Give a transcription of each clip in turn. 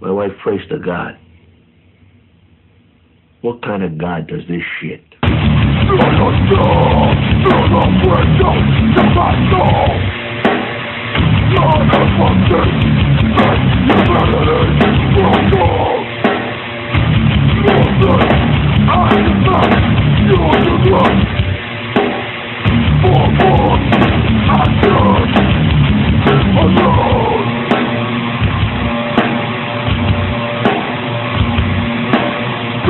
My wife prays to God. What kind of God does this shit?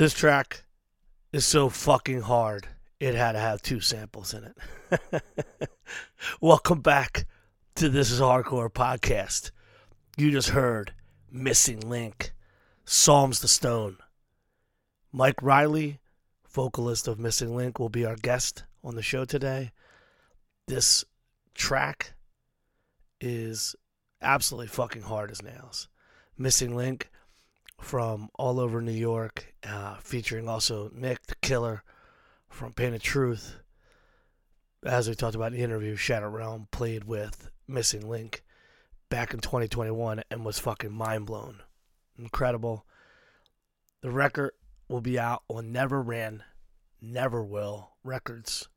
This track is so fucking hard, it had to have two samples in it. Welcome back to This is Hardcore podcast. You just heard Missing Link, Psalms the Stone. Mike Riley, vocalist of Missing Link, will be our guest on the show today. This track is absolutely fucking hard as nails. Missing Link from all over New York, uh, featuring also Nick the Killer from Pain of Truth. As we talked about in the interview, Shattered Realm played with Missing Link back in 2021 and was fucking mind blown. Incredible. The record will be out on Never Ran, Never Will Records,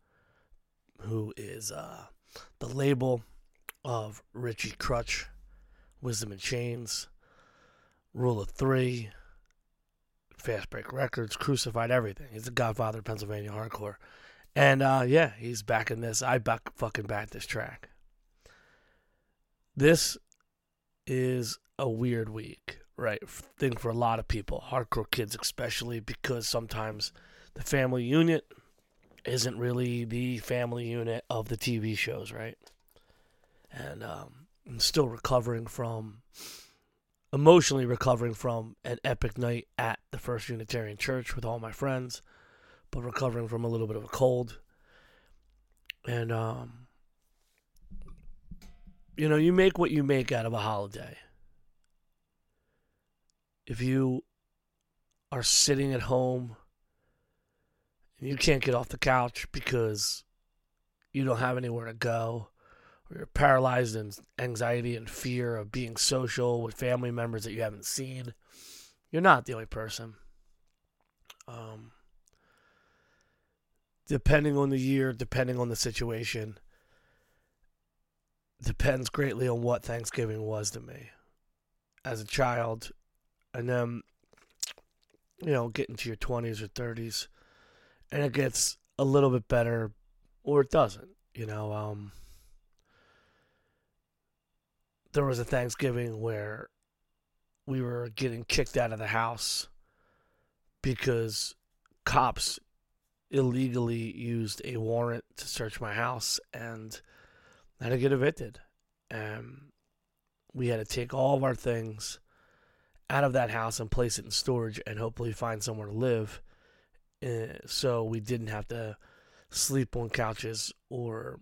who is uh, the label of Richie Crutch, Wisdom in Chains, Rule of Three, Fast Break Records, Crucified, everything. He's the godfather of Pennsylvania hardcore. And uh, yeah, he's back in this. I back fucking back this track. This is a weird week, right? Thing for a lot of people, hardcore kids especially, because sometimes the family unit isn't really the family unit of the TV shows, right? And um, I'm still recovering from, emotionally recovering from an epic night at the First Unitarian Church with all my friends, but recovering from a little bit of a cold. And, um, you know, you make what you make out of a holiday. If you are sitting at home and you can't get off the couch because you don't have anywhere to go, or you're paralyzed in anxiety and fear of being social with family members that you haven't seen, you're not the only person. Um, depending on the year, depending on the situation, depends greatly on what Thanksgiving was to me as a child. And then, you know, get into your 20s or 30s, and it gets a little bit better or it doesn't. You know, um, there was a Thanksgiving where we were getting kicked out of the house because cops illegally used a warrant to search my house and I had to get evicted. And we had to take all of our things out of that house and place it in storage and hopefully find somewhere to live. Uh, so we didn't have to sleep on couches or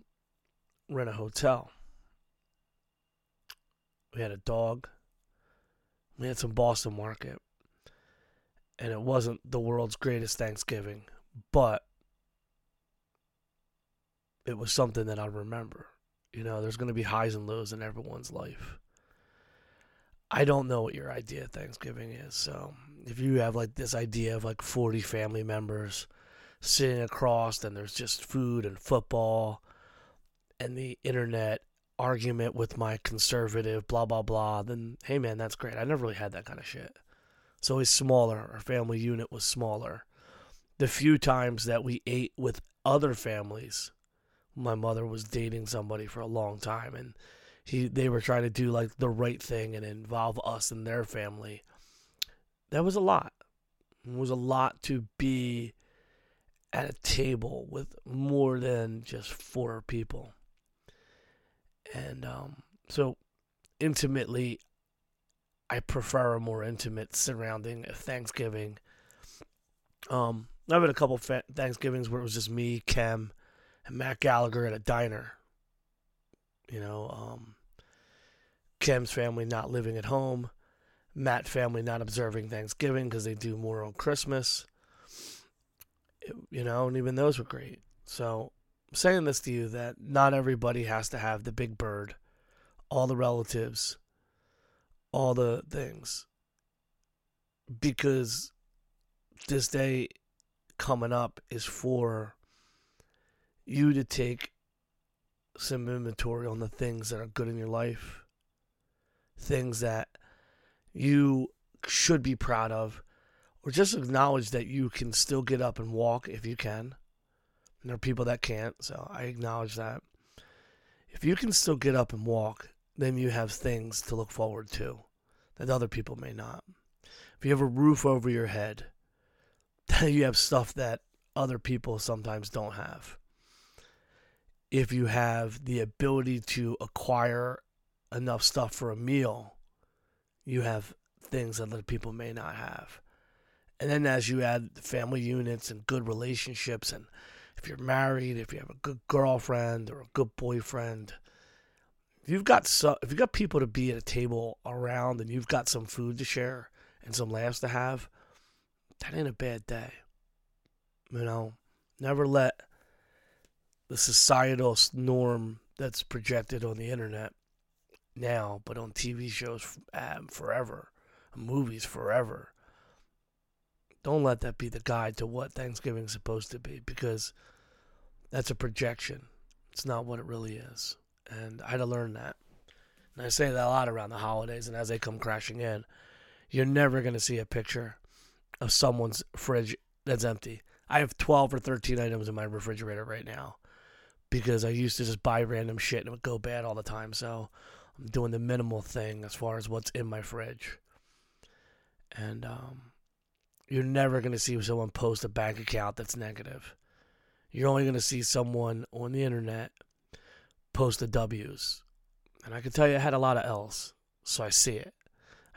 rent a hotel. We had a dog. We had some Boston market. And it wasn't the world's greatest Thanksgiving, but it was something that I remember. You know, there's going to be highs and lows in everyone's life. I don't know what your idea of Thanksgiving is. So if you have like this idea of like 40 family members sitting across and there's just food and football and the internet argument with my conservative blah blah blah, then hey man, that's great. I never really had that kind of shit. It's always smaller. Our family unit was smaller. The few times that we ate with other families, my mother was dating somebody for a long time and he they were trying to do like the right thing and involve us and their family. That was a lot. It was a lot to be at a table with more than just four people. And um, so intimately, I prefer a more intimate surrounding of Thanksgiving. Um, I've had a couple fa- Thanksgivings where it was just me, Kem, and Matt Gallagher at a diner. You know, um, Kem's family not living at home, Matt family not observing Thanksgiving because they do more on Christmas. It, you know, and even those were great. So saying this to you that not everybody has to have the big bird, all the relatives, all the things. Because this day coming up is for you to take some inventory on the things that are good in your life, things that you should be proud of, or just acknowledge that you can still get up and walk if you can. And there are people that can't, so I acknowledge that. If you can still get up and walk, then you have things to look forward to that other people may not. If you have a roof over your head, then you have stuff that other people sometimes don't have. If you have the ability to acquire enough stuff for a meal, you have things that other people may not have. And then as you add family units and good relationships, and if you're married, if you have a good girlfriend or a good boyfriend, if you've got so, if you've got people to be at a table around and you've got some food to share and some laughs to have, that ain't a bad day. You know, never let the societal norm that's projected on the internet now, but on TV shows um, forever, movies forever. Don't let that be the guide to what Thanksgiving's supposed to be because that's a projection. It's not what it really is. And I had to learn that. And I say that a lot around the holidays and as they come crashing in. You're never going to see a picture of someone's fridge that's empty. I have 12 or 13 items in my refrigerator right now because I used to just buy random shit and it would go bad all the time. So I'm doing the minimal thing as far as what's in my fridge. And um, you're never going to see someone post a bank account that's negative. You're only going to see someone on the internet post the W's. And I can tell you I had a lot of L's, so I see it.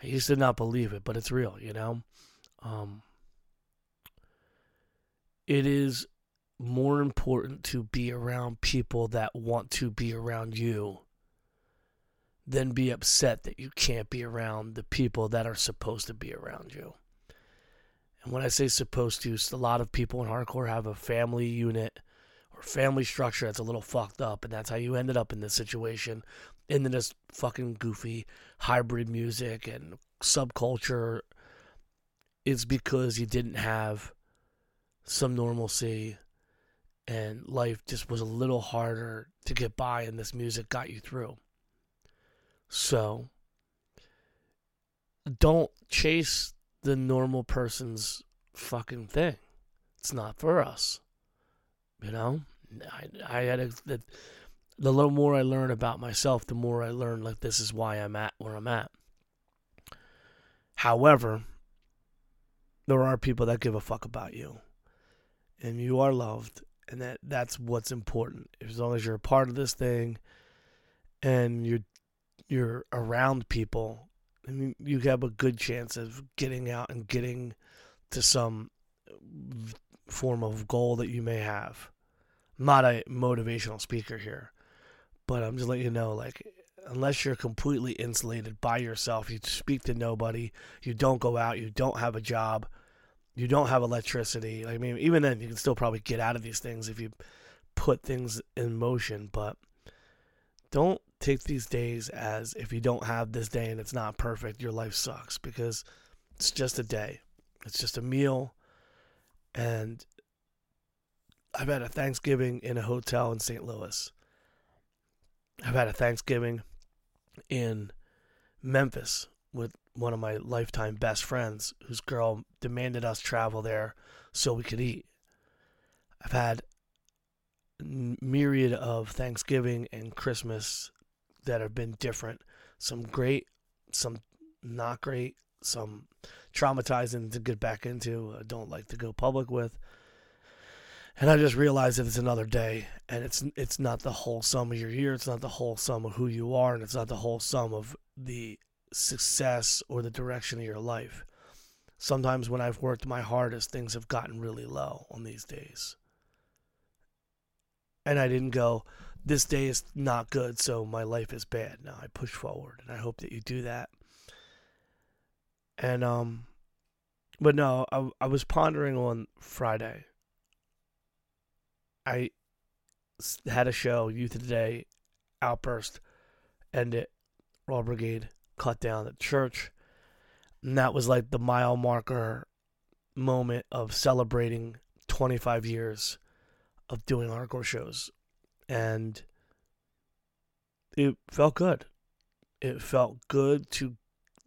I used to not believe it, but it's real, you know? Um, it is more important to be around people that want to be around you than be upset that you can't be around the people that are supposed to be around you. And when I say supposed to, a lot of people in hardcore have a family unit or family structure that's a little fucked up, and that's how you ended up in this situation, into this fucking goofy hybrid music and subculture. is because you didn't have some normalcy and life just was a little harder to get by, and this music got you through. So, don't chase the normal person's fucking thing. It's not for us. You know, I, I had a, the, the little more I learn about myself, the more I learn like this is why I'm at where I'm at. However, there are people that give a fuck about you, and you are loved, and that that's what's important. As long as you're a part of this thing, and you're you're around people, I mean, you have a good chance of getting out and getting to some form of goal that you may have. I'm not a motivational speaker here, but I'm just letting you know, like, unless you're completely insulated by yourself, you speak to nobody, you don't go out, you don't have a job, you don't have electricity. I mean, even then, you can still probably get out of these things if you put things in motion, but don't take these days as if you don't have this day and it's not perfect, your life sucks because it's just a day. It's just a meal. And I've had a Thanksgiving in a hotel in St. Louis. I've had a Thanksgiving in Memphis with one of my lifetime best friends whose girl demanded us travel there so we could eat. I've had myriad of Thanksgiving and Christmas that have been different. Some great, some not great, some traumatizing to get back into. I don't like to go public with. And I just realized that it's another day, and it's it's not the whole sum of your year. It's not the whole sum of who you are, and it's not the whole sum of the success or the direction of your life. Sometimes when I've worked my hardest, things have gotten really low on these days. And I didn't go, this day is not good, so my life is bad. Now I push forward, and I hope that you do that. And um, but no, I I was pondering on Friday. I had a show, Youth of the Day, Outburst, end it, Raw Brigade, cut down the church, and that was like the mile marker moment of celebrating 25 years of doing hardcore shows and it felt good. It felt good to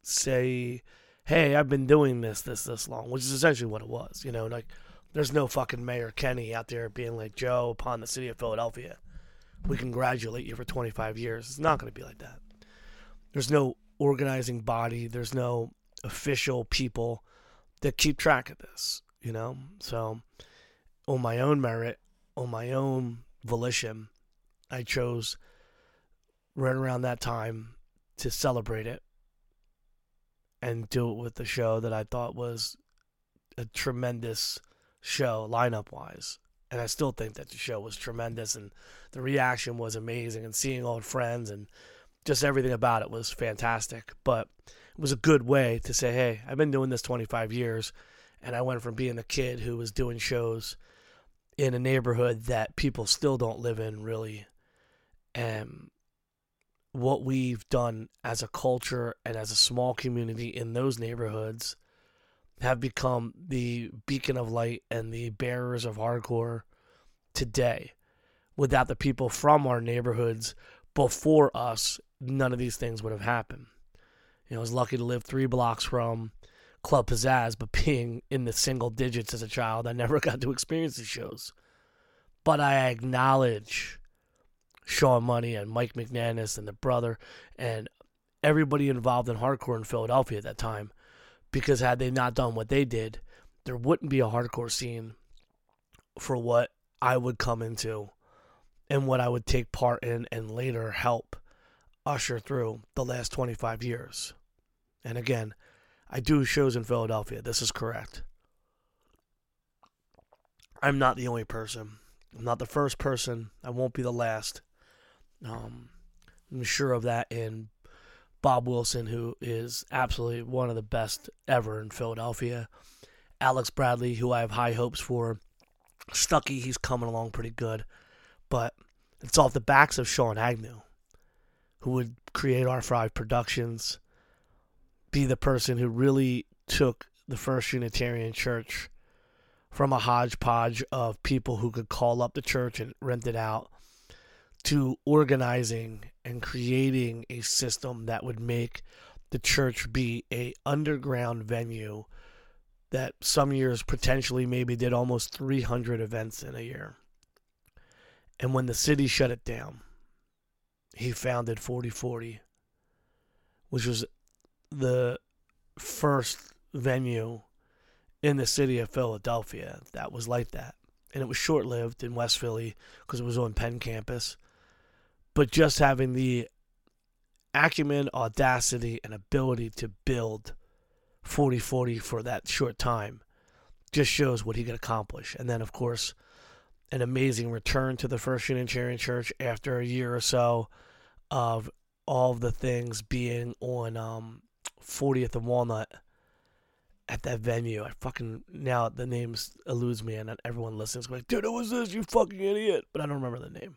say, "Hey, I've been doing this this this long," which is essentially what it was. You know, like there's no fucking Mayor Kenney out there being like, "Joe, upon the city of Philadelphia, we congratulate you for 25 years." It's not going to be like that. There's no organizing body. There's no official people that keep track of this. You know, so on my own merit, on my own volition, I chose right around that time to celebrate it and do it with the show that I thought was a tremendous show lineup wise. And I still think that the show was tremendous and the reaction was amazing and seeing old friends and just everything about it was fantastic. But it was a good way to say, hey, I've been doing this 25 years and I went from being a kid who was doing shows in a neighborhood that people still don't live in really. And what we've done as a culture and as a small community in those neighborhoods have become the beacon of light and the bearers of hardcore today. Without the people from our neighborhoods before us none of these things would have happened. You know i was lucky to live three blocks from Club Pizzazz, but being in the single digits as a child, I never got to experience these shows. But I acknowledge Sean Money and Mike McNannis and the brother and everybody involved in hardcore in Philadelphia at that time. Because had they not done what they did, there wouldn't be a hardcore scene for what I would come into and what I would take part in and later help usher through the last 25 years. And again, I do shows in Philadelphia. This is correct. I'm not the only person. I'm not the first person. I won't be the last. Um, I'm sure of that in Bob Wilson, who is absolutely one of the best ever in Philadelphia. Alex Bradley, who I have high hopes for. Stucky, he's coming along pretty good. But it's off the backs of Sean Agnew, who would create R5 Productions be the person who really took the First Unitarian Church from a hodgepodge of people who could call up the church and rent it out to organizing and creating a system that would make the church be a underground venue that some years potentially maybe did almost 300 events in a year. And when the city shut it down, he founded 4040, which was the first venue in the city of Philadelphia that was like that. And it was short lived in West Philly because it was on Penn campus. But just having the acumen, audacity, and ability to build 4040 for that short time just shows what he could accomplish. And then, of course, an amazing return to the First Unitarian Church after a year or so of all of the things being on um, 40th and Walnut at that venue. I fucking now the names eludes me, and everyone listens. Like, dude, who was this? You fucking idiot! But I don't remember the name.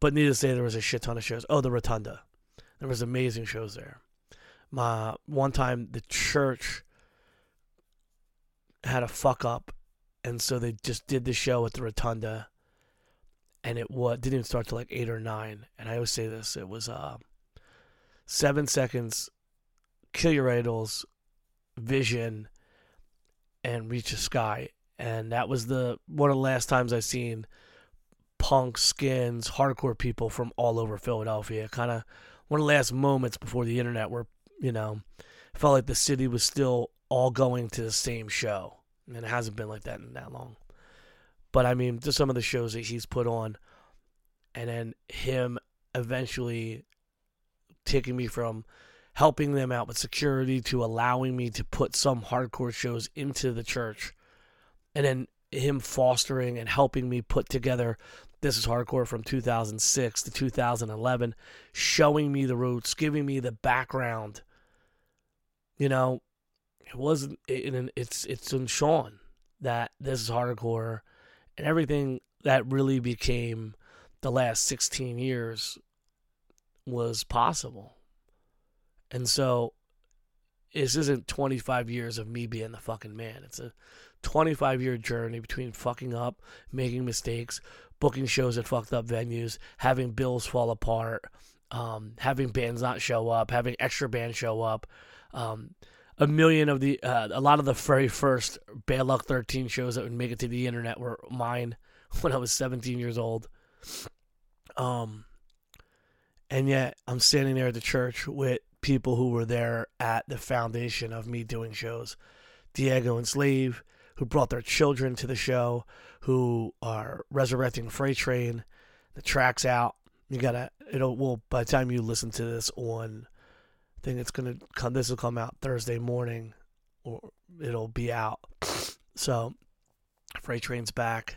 But needless to say, there was a shit ton of shows. Oh, the Rotunda. There was amazing shows there. My one time the church had a fuck up, and so they just did the show at the Rotunda, and it was didn't even start till like eight or nine. And I always say this: it was uh, seven seconds. Kill your idols, vision, and reach the sky. And that was the one of the last times I seen punk skins, hardcore people from all over Philadelphia. Kind of one of the last moments before the internet where, you know, felt like the city was still all going to the same show. And it hasn't been like that in that long. But I mean, just some of the shows that he's put on, and then him eventually taking me from helping them out with security to allowing me to put some hardcore shows into the church. And then him fostering and helping me put together this is hardcore from 2006 to 2011 showing me the roots giving me the background you know it wasn't it, it's it's in sean that this is hardcore and everything that really became the last 16 years was possible and so this isn't 25 years of me being the fucking man. It's a 25 year journey between fucking up, making mistakes, booking shows at fucked up venues, having bills fall apart, um, having bands not show up, having extra bands show up. Um, a million of the, uh, a lot of the very first Bad Luck 13 shows that would make it to the internet were mine when I was 17 years old. Um, and yet I'm standing there at the church with people who were there at the foundation of me doing shows. Diego and Slave, who brought their children to the show, who are resurrecting Freight Train. The track's out. You gotta it'll well by the time you listen to this on I think it's gonna come this will come out Thursday morning or it'll be out. So Freight Train's back.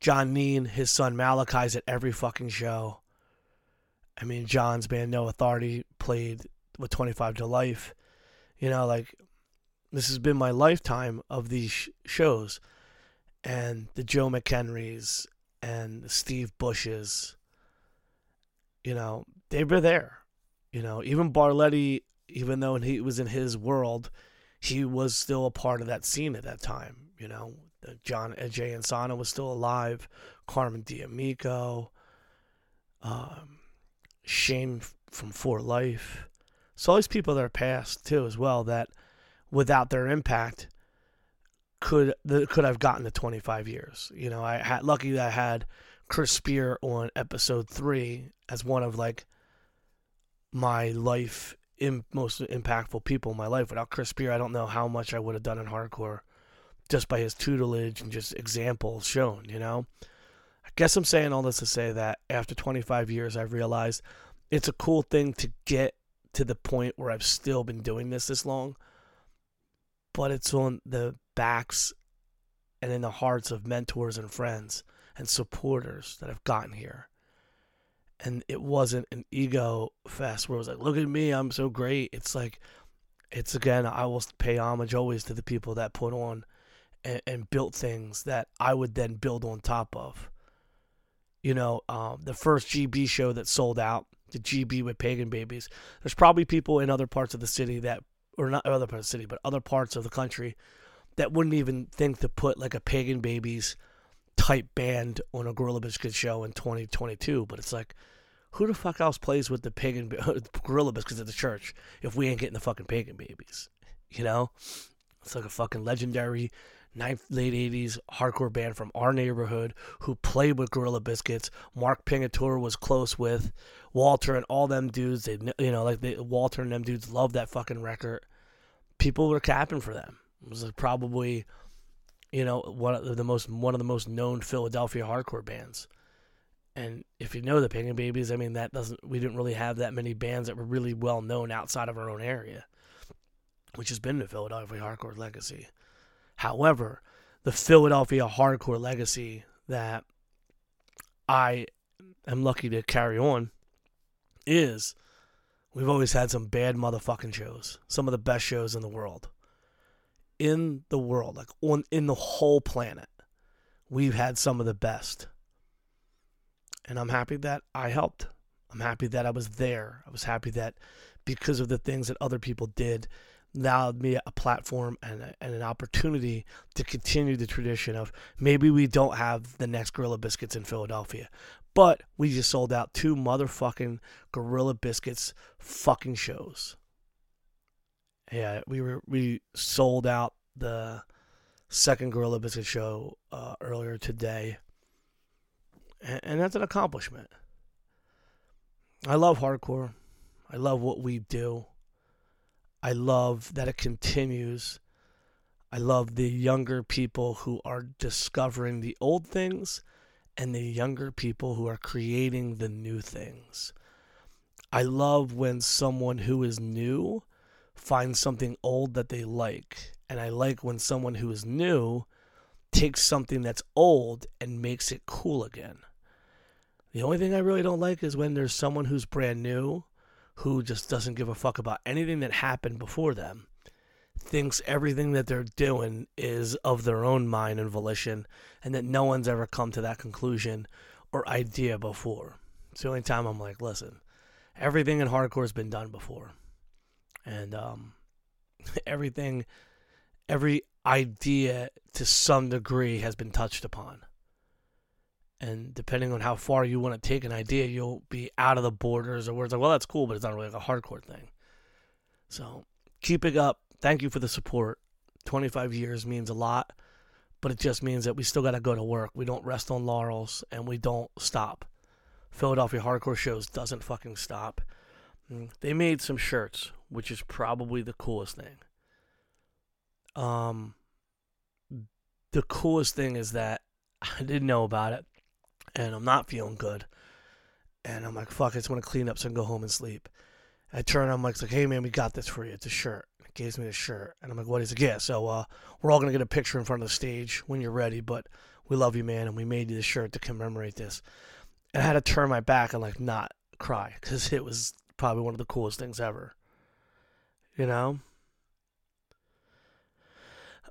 John Neen, his son Malachi's at every fucking show. I mean, John's band No Authority played with 25 to life. You know, like this has been my lifetime of these sh- shows, and the Joe McHenrys and the Steve Bushes. You know, they were there. You know, even Barletti, even though he was in his world, he was still a part of that scene at that time. You know, John Jay Insana was still alive, Carmen D'Amico, um, Shane from For Life. So all these people that are passed too, as well, that without their impact could could have gotten to 25 years. You know, I had lucky that I had Chris Spear on episode three as one of like my life most impactful people in my life. Without Chris Spear, I don't know how much I would have done in hardcore just by his tutelage and just examples shown. You know, I guess I'm saying all this to say that after 25 years, I've realized it's a cool thing to get to the point where I've still been doing this this long, but it's on the backs and in the hearts of mentors and friends and supporters that have gotten here. And it wasn't an ego fest where it was like, look at me, I'm so great. It's like, it's again, I will pay homage always to the people that put on and, and built things that I would then build on top of. You know, um, the first GB show that sold out the GB with Pagan Babies. There's probably people in other parts of the city that, or not other parts of the city, but other parts of the country that wouldn't even think to put like a Pagan Babies type band on a Gorilla Biscuit show in 2022. But it's like, who the fuck else plays with the Pagan Gorilla Biscuits at the church if we ain't getting the fucking Pagan Babies? You know, it's like a fucking legendary ninth, late 80s hardcore band from our neighborhood who played with Gorilla Biscuits. Mark Pingatura was close with Walter and all them dudes. They, you know, like they, Walter and them dudes loved that fucking record. People were capping for them. It was like probably, you know, one of the most one of the most known Philadelphia hardcore bands. And if you know the Pagan Babies, I mean that doesn't we didn't really have that many bands that were really well known outside of our own area, which has been the Philadelphia hardcore legacy. However, the Philadelphia hardcore legacy that I am lucky to carry on is we've always had some bad motherfucking shows, some of the best shows in the world. In the world, like on in the whole planet, we've had some of the best. And I'm happy that I helped. I'm happy that I was there. I was happy that because of the things that other people did, allowed me a platform and, and an opportunity to continue the tradition of maybe we don't have the next Gorilla Biscuits in Philadelphia, but we just sold out two motherfucking Gorilla Biscuits fucking shows. Yeah, we were we sold out the second Gorilla Biscuit show uh, earlier today, and, and that's an accomplishment. I love hardcore. I love what we do. I love that it continues. I love the younger people who are discovering the old things and the younger people who are creating the new things. I love when someone who is new finds something old that they like. And I like when someone who is new takes something that's old and makes it cool again. The only thing I really don't like is when there's someone who's brand new who just doesn't give a fuck about anything that happened before them, thinks everything that they're doing is of their own mind and volition, and that no one's ever come to that conclusion or idea before. It's the only time I'm like, listen, everything in hardcore has been done before. And um, everything, every idea to some degree has been touched upon. And depending on how far you want to take an idea, you'll be out of the borders or where it's like, well, that's cool, but it's not really like a hardcore thing. So keep it up. Thank you for the support. 25 years means a lot, but it just means that we still got to go to work. We don't rest on laurels and we don't stop. Philadelphia Hardcore Shows doesn't fucking stop. Mm, they made some shirts, which is probably the coolest thing. Um, the coolest thing is that I didn't know about it and I'm not feeling good. And I'm like, fuck, I just want to clean up so I can go home and sleep. I turn, I'm like, hey man, we got this for you. It's a shirt. He gives me the shirt, and I'm like, what is it? Yeah, so uh, we're all gonna get a picture in front of the stage when you're ready. But we love you, man, and we made you the shirt to commemorate this. And I had to turn my back and like not cry because it was probably one of the coolest things ever. You know.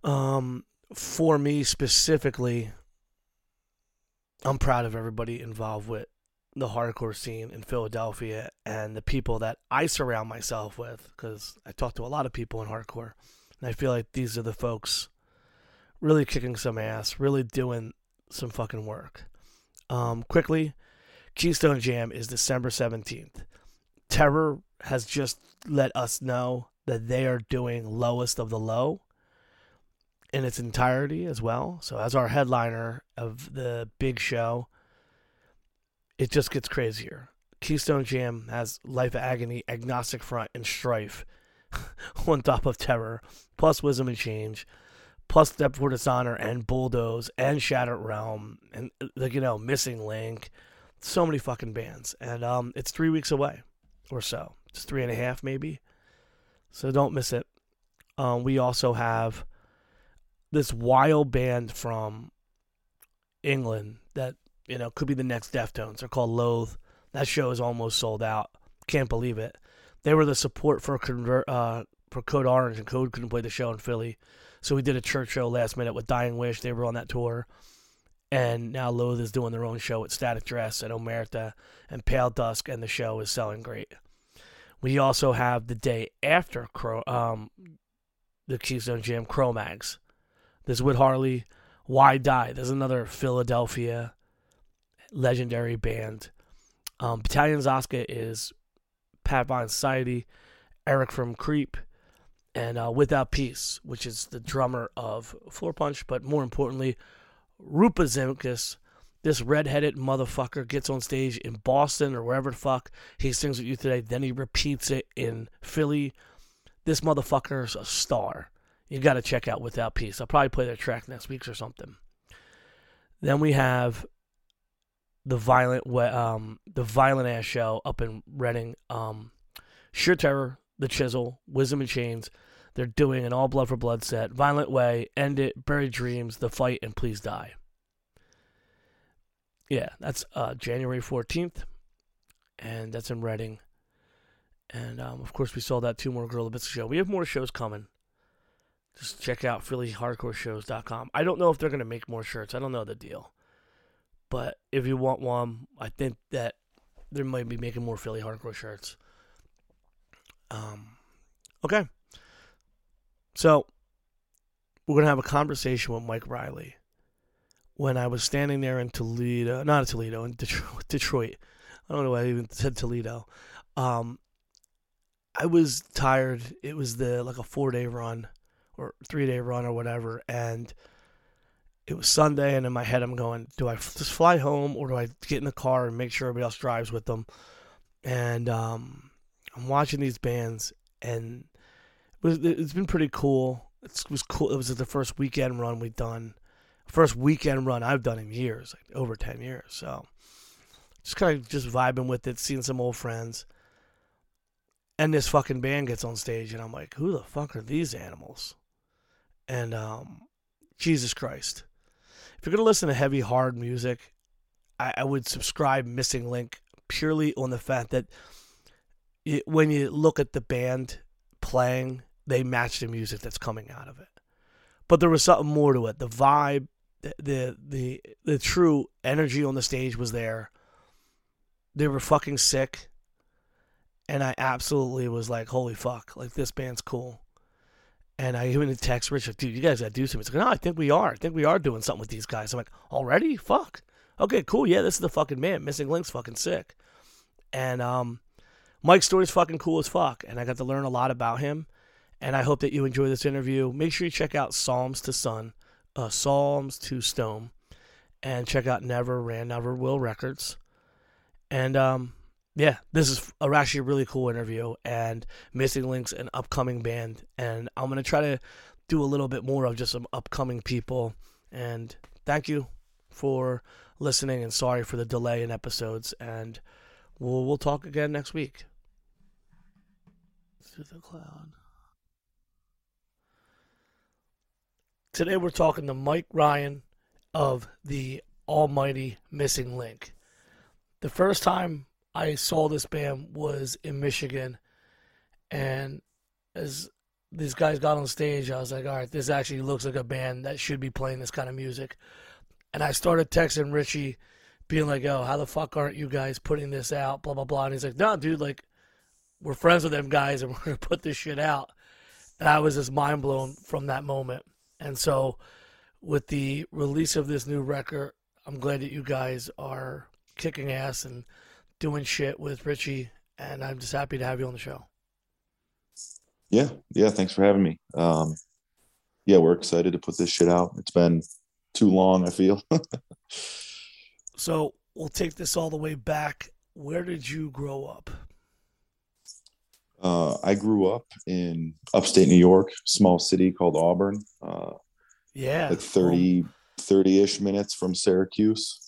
Um, for me specifically, I'm proud of everybody involved with the hardcore scene in Philadelphia and the people that I surround myself with because I talk to a lot of people in hardcore and I feel like these are the folks really kicking some ass, really doing some fucking work. Um, quickly, Keystone Jam is December 17th. Terror has just let us know that they are doing Lowest of the Low in its entirety as well. So as our headliner of the big show, it just gets crazier. Keystone Jam has Life of Agony, Agnostic Front, and Strife on top of Terror, plus Wisdom in Chains, plus Step for Dishonor and Bulldoze and Shattered Realm, and like you know, Missing Link. So many fucking bands, and um, it's three weeks away, or so. It's three and a half maybe. So don't miss it. Um, we also have this wild band from England that you know could be the next Deftones. They're called Loathe. That show is almost sold out. Can't believe it. They were the support for convert uh, for Code Orange, and Code couldn't play the show in Philly, so we did a church show last minute with Dying Wish. They were on that tour, and now Loathe is doing their own show with Static Dress and Omerta and Pale Dusk, and the show is selling great. We also have the day after Crow, um, the Keystone Jam Cro-Mags There's Whit Harley. Why Die? There's another Philadelphia legendary band. Um, Battalion Oscar is Pat Von Society, Eric from Creep, and uh, Without Peace, which is the drummer of Floor Punch, but more importantly, Rupa Zimkus, this redheaded motherfucker, gets on stage in Boston or wherever the fuck he sings with you today. Then he repeats it in Philly. This motherfucker's a star. You got to check out Without Peace. I'll probably play their track next week or something. Then we have the violent, um, the violent ass show up in Reading. Um, Sheer Terror, The Chisel, Wisdom in Chains. They're doing an all blood for blood set. Violent Way, End It, Buried Dreams, The Fight, and Please Die. Yeah, that's uh, January 14th, and that's in Reading. And um, of course, we saw that two more girl Gorilla Bits show. We have more shows coming. Just check out PhillyHardcoreShows.com. I don't know if they're going to make more shirts. I don't know the deal. But if you want one, I think that they might be making more Philly Hardcore shirts. Um, okay. So, we're going to have a conversation with Mike Riley. When I was standing there in Toledo, not in Toledo, in Detroit, Detroit. I don't know why I even said Toledo. Um, I was tired. It was the like a four day run or three day run or whatever, and it was Sunday. And in my head, I'm going, do I just fly home or do I get in the car and make sure everybody else drives with them? And um, I'm watching these bands, and it was, it's been pretty cool. It was cool. It was the first weekend run we've done, first weekend run I've done in years, like over ten years. So just kind of just vibing with it, seeing some old friends. And this fucking band gets on stage, and I'm like, who the fuck are these animals? And um, Jesus Christ. If you're to listen to heavy, hard music, I, I would subscribe Missing Link purely on the fact that it, when you look at the band playing, they match the music that's coming out of it. But there was something more to it. The vibe, the the the, the true energy on the stage was there. They were fucking sick and I absolutely was like, "Holy fuck! Like this band's cool." And I even text Richard, "Dude, you guys gotta do something." He's like, "No, I think we are. I think we are doing something with these guys." I'm like, "Already? Fuck. Okay, cool. Yeah, this is the fucking man. Missing Link's fucking sick." And um, Mike's story's fucking cool as fuck, and I got to learn a lot about him. And I hope that you enjoy this interview. Make sure you check out Psalms to Sun, uh, Psalms to Stone, and check out Never Ran Never Will Records. And um, yeah, this is a, actually a really cool interview, and Missing Links an upcoming band, and I'm gonna try to do a little bit more of just some upcoming people. And thank you for listening, and sorry for the delay in episodes, and we'll we'll talk again next week. Through the cloud. Today we're talking to Mike Ryan of the Almighty Missing Link. The first time I saw this band was in Michigan, and as these guys got on stage, I was like, all right, this actually looks like a band that should be playing this kind of music. And I started texting Richie, being like, oh, how the fuck aren't you guys putting this out? Blah, blah, blah. And he's like, no, dude, like, we're friends with them guys and we're going to put this shit out. And I was just mind blown from that moment. And so, with the release of this new record, I'm glad that you guys are kicking ass and doing shit with Richie, and I'm just happy to have you on the show. Yeah, yeah. Thanks for having me. Um, yeah, we're excited to put this shit out. It's been too long, I feel. so we'll take this all the way back. Where did you grow up? Uh, I grew up in upstate New York, small city called Auburn. Uh, yeah, like 30 30 ish minutes from Syracuse.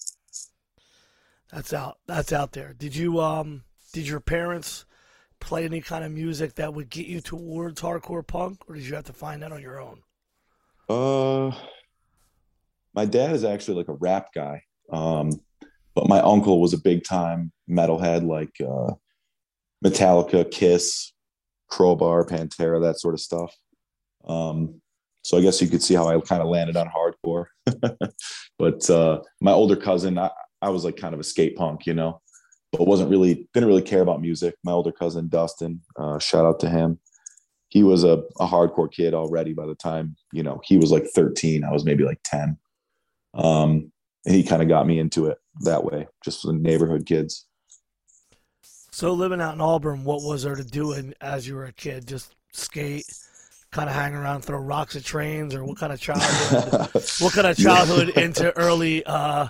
That's out. That's out there. Did you um? Did your parents play any kind of music that would get you towards hardcore punk, or did you have to find that on your own? Uh, my dad is actually like a rap guy. Um, but my uncle was a big time metalhead, like uh, Metallica, Kiss, Crowbar, Pantera, that sort of stuff. Um, so I guess you could see how I kind of landed on hardcore. but uh, my older cousin, I, I was like kind of a skate punk, you know, but wasn't really didn't really care about music. My older cousin Dustin, uh, shout out to him. he was a, a hardcore kid already by the time you know he was like 13 i was maybe like 10 um and he kind of got me into it that way just the neighborhood kids So living out in Auburn, what was there to do in, as you were a kid? Just skate, kind of hang around, throw rocks at trains, or what kind of childhood? what kind of childhood into early uh,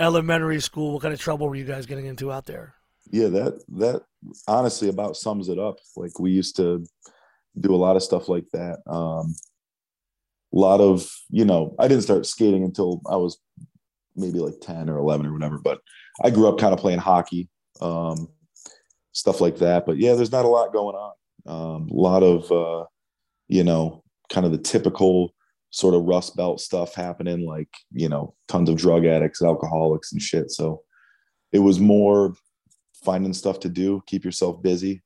elementary school? What kind of trouble were you guys getting into out there? yeah that that honestly about sums it up like we used to do a lot of stuff like that um a lot of you know i didn't start skating until i was maybe like 10 or 11 or whatever but i grew up kind of playing hockey um stuff like that but yeah there's not a lot going on um a lot of uh you know kind of the typical sort of rust belt stuff happening like you know tons of drug addicts alcoholics and shit so it was more finding stuff to do, keep yourself busy.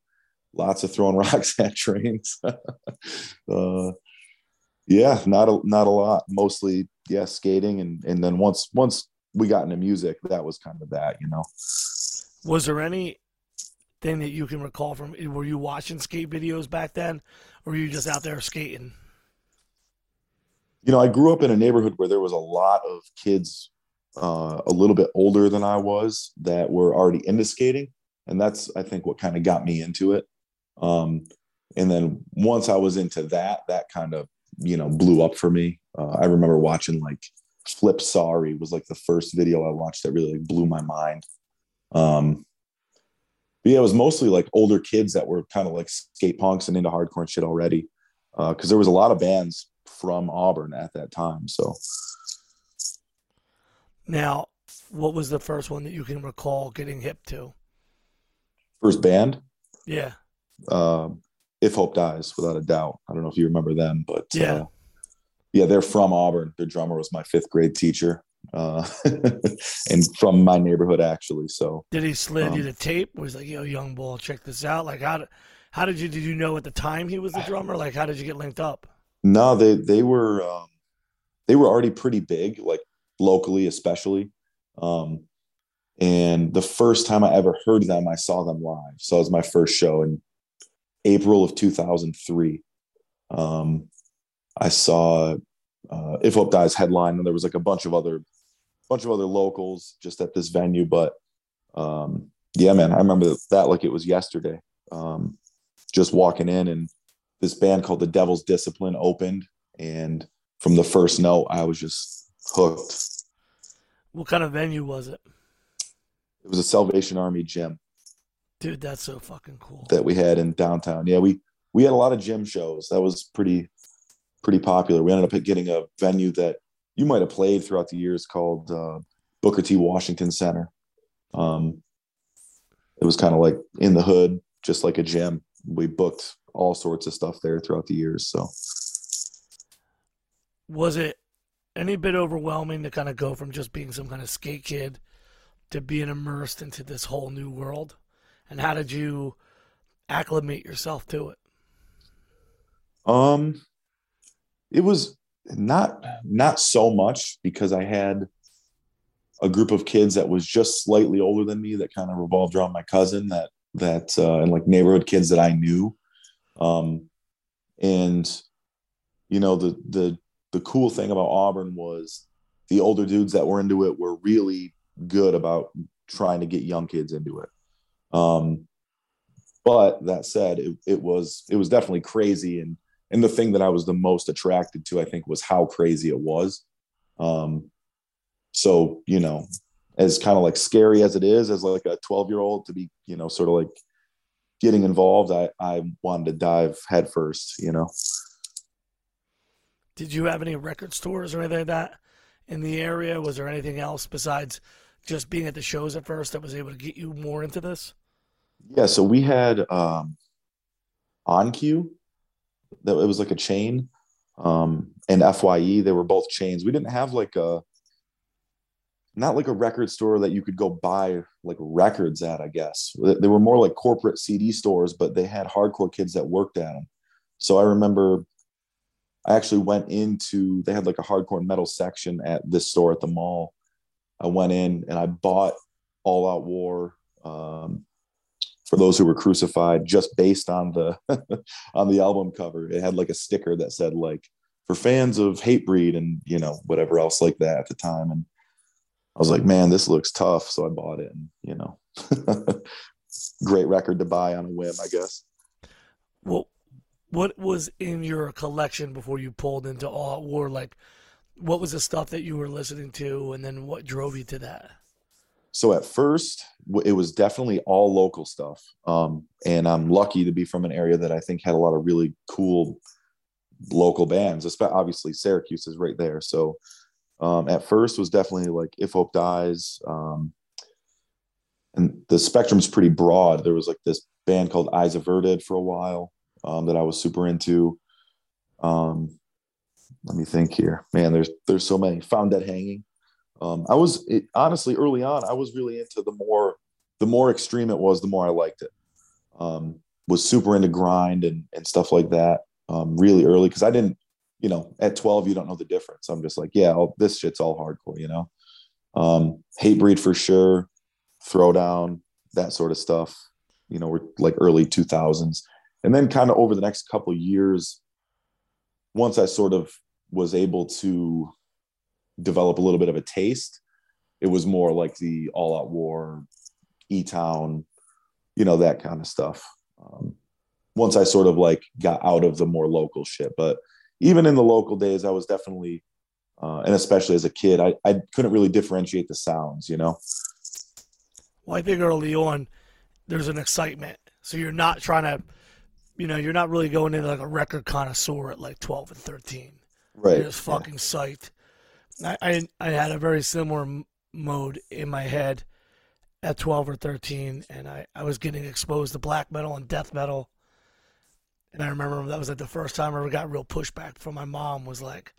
Lots of throwing rocks at trains. uh, yeah, not a not a lot. Mostly, yeah, skating, and and then once once we got into music, that was kind of that, you know. Was there any thing that you can recall from? Were you watching skate videos back then, or were you just out there skating? You know, I grew up in a neighborhood where there was a lot of kids uh, a little bit older than I was that were already into skating, and that's I think what kind of got me into it. Um, and then once I was into that, that kind of you know blew up for me. Uh, I remember watching like Flip Sorry was like the first video I watched that really like, blew my mind. Um, but yeah, it was mostly like older kids that were kind of like skate punks and into hardcore and shit already, because uh, there was a lot of bands from Auburn at that time. So Now, what was the first one that you can recall getting hip to? first band, Yeah, um, If Hope Dies, without a doubt. I don't know if you remember them, but Yeah. uh, yeah, they're from Auburn. Their drummer was my fifth grade teacher, uh, and from my neighborhood actually. So did he slid you Um, the tape? Was like, yo, young bull, check this out. Like, how how did you did you know at the time he was the drummer? Like, how did you get linked up? No, they they were um, they were already pretty big, like locally especially. Um, and the first time I ever heard them, I saw them live. So it was my first show in April of 2003. Um, I saw uh, If Hope Dies headline, and there was like a bunch of other bunch of other locals just at this venue. But um, yeah, man, I remember that like it was yesterday. Um, just walking in, and this band called the Devil's Discipline opened, and from the first note, I was just hooked. What kind of venue was it? It was a Salvation Army gym Dude, that's so fucking cool. that we had in downtown. Yeah, we we had a lot of gym shows. That was pretty pretty popular. We ended up getting a venue that you might have played throughout the years called uh, Booker T. Washington Center. Um, it was kind of like in the hood, just like a gym. We booked all sorts of stuff there throughout the years. So Was it any bit overwhelming to kind of go from just being some kind of skate kid to being immersed into this whole new world? And how did you acclimate yourself to it? Um, it was not not so much because I had a group of kids that was just slightly older than me that kind of revolved around my cousin that that uh, and like neighborhood kids that I knew. Um, and you know the the the cool thing about Auburn was the older dudes that were into it were really good about trying to get young kids into it. Um, but that said, it, it was it was definitely crazy and and the thing that I was the most attracted to, I think, was how crazy it was. Um, so you know, as kind of like scary as it is, as like a 12 year old to be, you know, sort of like getting involved, I I wanted to dive headfirst, you know. Did you have any record stores or anything like that in the area? Was there anything else besides just being at the shows at first that was able to get you more into this? Yeah, so we had um, On Cue, that it was like a chain, um, and Fye. They were both chains. We didn't have like a not like a record store that you could go buy like records at. I guess they were more like corporate CD stores, but they had hardcore kids that worked at them. So I remember I actually went into they had like a hardcore metal section at this store at the mall. I went in and I bought All Out War. Um, for those who were crucified just based on the on the album cover it had like a sticker that said like for fans of Hatebreed and you know whatever else like that at the time and i was like man this looks tough so i bought it and you know great record to buy on a whim i guess Well, what was in your collection before you pulled into All Out War? Like, what was the stuff that you were listening to, and then what drove you to that? so at first it was definitely all local stuff um, and i'm lucky to be from an area that i think had a lot of really cool local bands especially obviously syracuse is right there so um, at first was definitely like if hope dies um, and the spectrum's pretty broad there was like this band called eyes averted for a while um, that i was super into um, let me think here man there's there's so many found dead hanging um, I was it, honestly early on. I was really into the more the more extreme it was, the more I liked it. Um, was super into grind and and stuff like that. Really early because I didn't, you know, at twelve you don't know the difference. I'm just like, yeah, I'll, this shit's all hardcore, you know. Um, Hatebreed for sure, Throwdown, that sort of stuff. You know, we're like early two thousands, and then kind of over the next couple years, once I sort of was able to develop a little bit of a taste. It was more like the All Out War, E Town, you know, that kind of stuff. Um, once I sort of like got out of the more local shit, but even in the local days, I was definitely, uh, and especially as a kid, I, I couldn't really differentiate the sounds, you know? Well, I think early on, there's an excitement. So you're not trying to, you know, you're not really going into like a record connoisseur at like 12 and 13. Right. You're just fucking psyched. I, I, I had a very similar m- mode in my head at 12 or 13, and I, I was getting exposed to black metal and death metal. And I remember that was like the first time I ever got real pushback from my mom was like,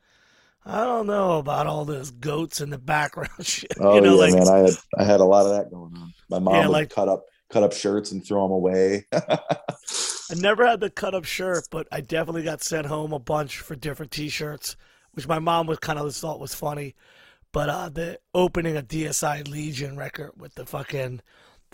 I don't know about all those goats in the background shit. Oh you know, yeah, like, man. I had I had a lot of that going on. My mom Yeah, would like- cut up cut up shirts and throw them away. I never had the cut up shirt, but I definitely got sent home a bunch for different T-shirts, which my mom was kind of thought was funny. But uh, the opening a Deicide Legion record with the fucking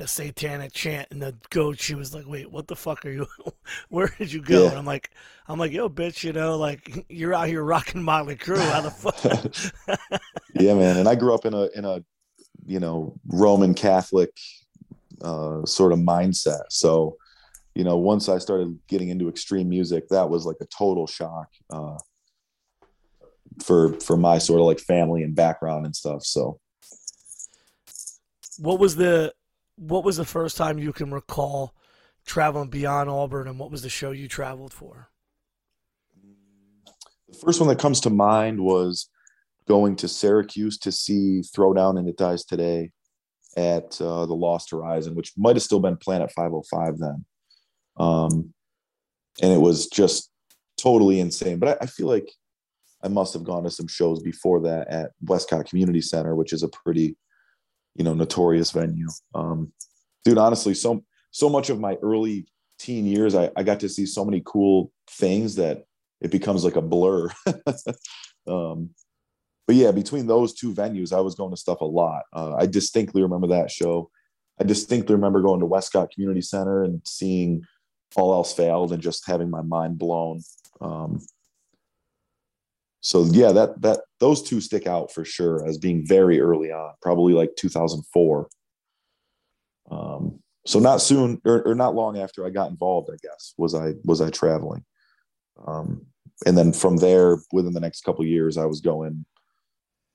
the satanic chant and the goat, she was like, "Wait, what the fuck are you? Where did you go?" Yeah. And I'm like, "I'm like, yo, bitch, you know, like you're out here rocking Motley Crue. How the fuck?" yeah, man. And I grew up in a in a you know Roman Catholic uh, sort of mindset. So you know, once I started getting into extreme music, that was like a total shock uh, for for my sort of like family and background and stuff. So what was the what was the first time you can recall traveling beyond Auburn, and what was the show you traveled for? the first one that comes to mind was going to Syracuse to see Throwdown and It Dies Today at uh, the Lost Horizon, which might have still been Planet 505 then. Um, and it was just totally insane. But I, I feel like I must have gone to some shows before that at Westcott Community Center, which is a pretty, you know, notorious venue. Um, dude, honestly, so so much of my early teen years, I, I got to see so many cool things that it becomes like a blur. um, but yeah, between those two venues, I was going to stuff a lot. Uh, I distinctly remember that show. I distinctly remember going to Westcott Community Center and seeing All Else Failed and just having my mind blown. Um, so yeah, that that those two stick out for sure as being very early on, probably like 2004. Um, so not soon or, or not long after I got involved, I guess was I was I traveling. Um, and then from there, within the next couple years, I was going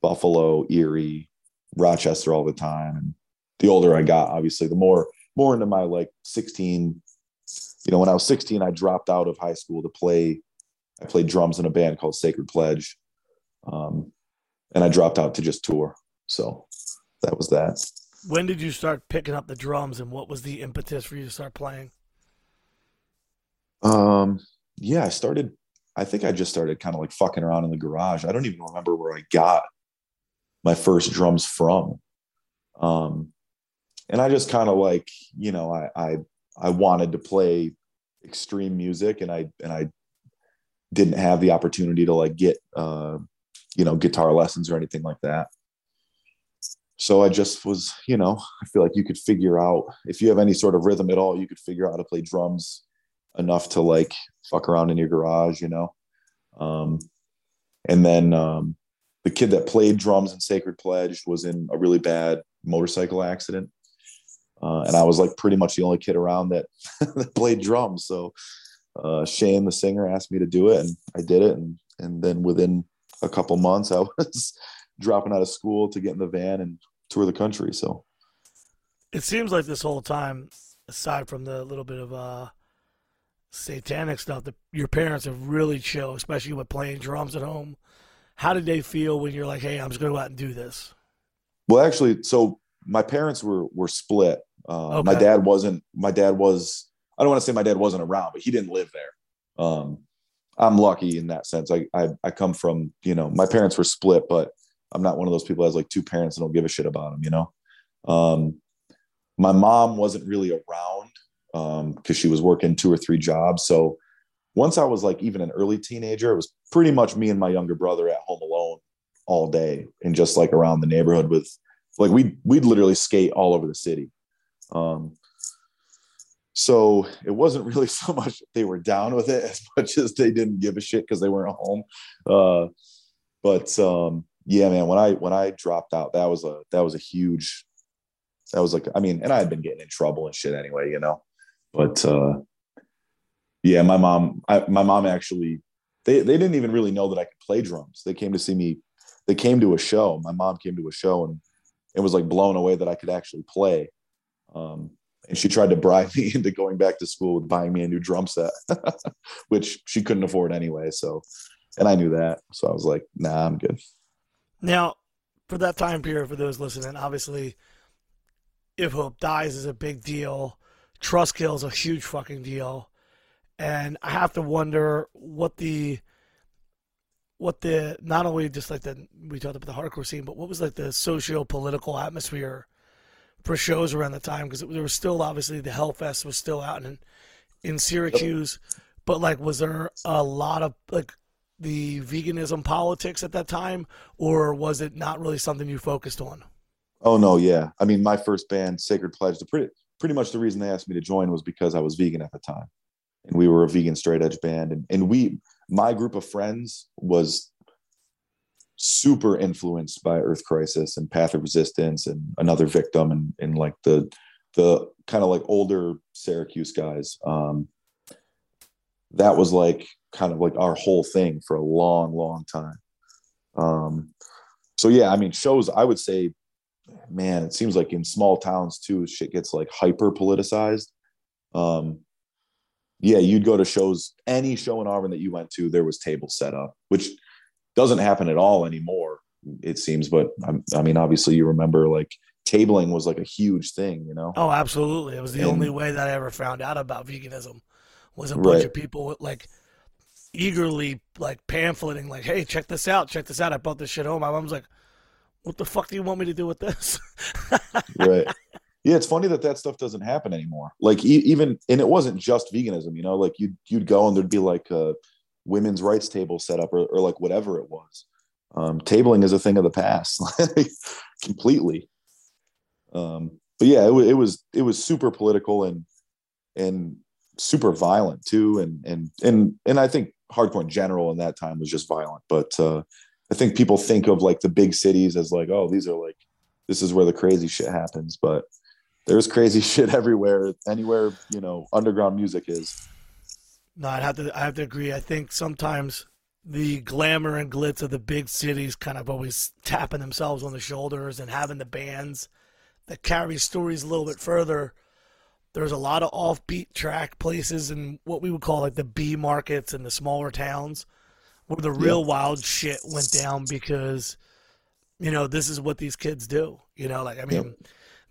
Buffalo, Erie, Rochester all the time. And the older I got, obviously, the more more into my like 16. You know, when I was 16, I dropped out of high school to play. I played drums in a band called Sacred Pledge, um, and I dropped out to just tour. So that was that. When did you start picking up the drums, and what was the impetus for you to start playing? Um, yeah, I started. I think I just started kind of like fucking around in the garage. I don't even remember where I got my first drums from. Um, and I just kind of like, you know, I, I I wanted to play extreme music, and I and I didn't have the opportunity to like get uh, you know guitar lessons or anything like that. so I just was, you know, I feel like you could figure out if you have any sort of rhythm at all, you could figure out how to play drums enough to like fuck around in your garage, you know. Um, and then um, the kid that played drums in Sacred Pledge was in a really bad motorcycle accident. Uh, and I was like pretty much the only kid around that, that played drums. So uh, Shane, the singer, asked me to do it, and I did it. And and then within a couple months, I was dropping out of school to get in the van and tour the country. So it seems like this whole time, aside from the little bit of uh, satanic stuff, that your parents have really chill, especially with playing drums at home. How did they feel when you're like, "Hey, I'm just going to go out and do this"? Well, actually, so my parents were were split. Uh, Okay. My dad wasn't. My dad was. I don't want to say my dad wasn't around, but he didn't live there. Um, I'm lucky in that sense. I, I I come from you know my parents were split, but I'm not one of those people that has like two parents and don't give a shit about them. You know, um, my mom wasn't really around because she was working two or three jobs. So once I was like even an early teenager, it was pretty much me and my younger brother at home alone all day and just like around the neighborhood with like we we'd literally skate all over the city. Um, so it wasn't really so much they were down with it as much as they didn't give a shit because they weren't home. Uh, but um, yeah, man, when I when I dropped out, that was a that was a huge that was like I mean, and I had been getting in trouble and shit anyway, you know. But uh, yeah, my mom, I, my mom actually they they didn't even really know that I could play drums. They came to see me. They came to a show. My mom came to a show and it was like blown away that I could actually play. Um, and she tried to bribe me into going back to school with buying me a new drum set, which she couldn't afford anyway. So, and I knew that. So I was like, nah, I'm good. Now, for that time period, for those listening, obviously, if Hope dies is a big deal. Trustkill is a huge fucking deal, and I have to wonder what the what the not only just like the we talked about the hardcore scene, but what was like the socio political atmosphere for shows around the time because there was still obviously the Hellfest was still out in in Syracuse, but like was there a lot of like the veganism politics at that time, or was it not really something you focused on? Oh no, yeah. I mean, my first band, Sacred Pledge, the pretty pretty much the reason they asked me to join was because I was vegan at the time, and we were a vegan straight edge band, and and we my group of friends was super influenced by Earth Crisis and Path of Resistance and Another Victim and and like the the kind of like older Syracuse guys. Um, that was like kind of like our whole thing for a long, long time. Um, so yeah, I mean, shows. I would say man, it seems like in small towns too, shit gets like hyper politicized. Um, yeah, you'd go to shows, any show in Auburn that you went to, there was tables set up, which doesn't happen at all anymore, it seems. But I, I mean, obviously, you remember like tabling was like a huge thing, you know? Oh, absolutely. It was the And- only way that I ever found out about veganism was a bunch Right. of people with, like eagerly like pamphleting, like, "Hey, check this out, check this out. I brought this shit home." My mom's like, "What the fuck do you want me to do with this?" right yeah it's funny that that stuff doesn't happen anymore like e- even and it wasn't just veganism you know like you'd you'd go and there'd be like a women's rights table set up or, or like whatever it was. Um tabling is a thing of the past completely. Um but yeah it, it was it was super political and and super violent too. And and and and i think hardcore in general in that time was just violent but uh i think people think of like the big cities as like oh these are like this is where the crazy shit happens but there's crazy shit everywhere anywhere you know underground music is No, I'd have to. I have to agree. I think sometimes the glamour and glitz of the big cities kind of always tapping themselves on the shoulders and having the bands that carry stories a little bit further. There's a lot of offbeat track places and what we would call like the B markets and the smaller towns where the real wild shit went down because, you know, this is what these kids do. You know, like I mean,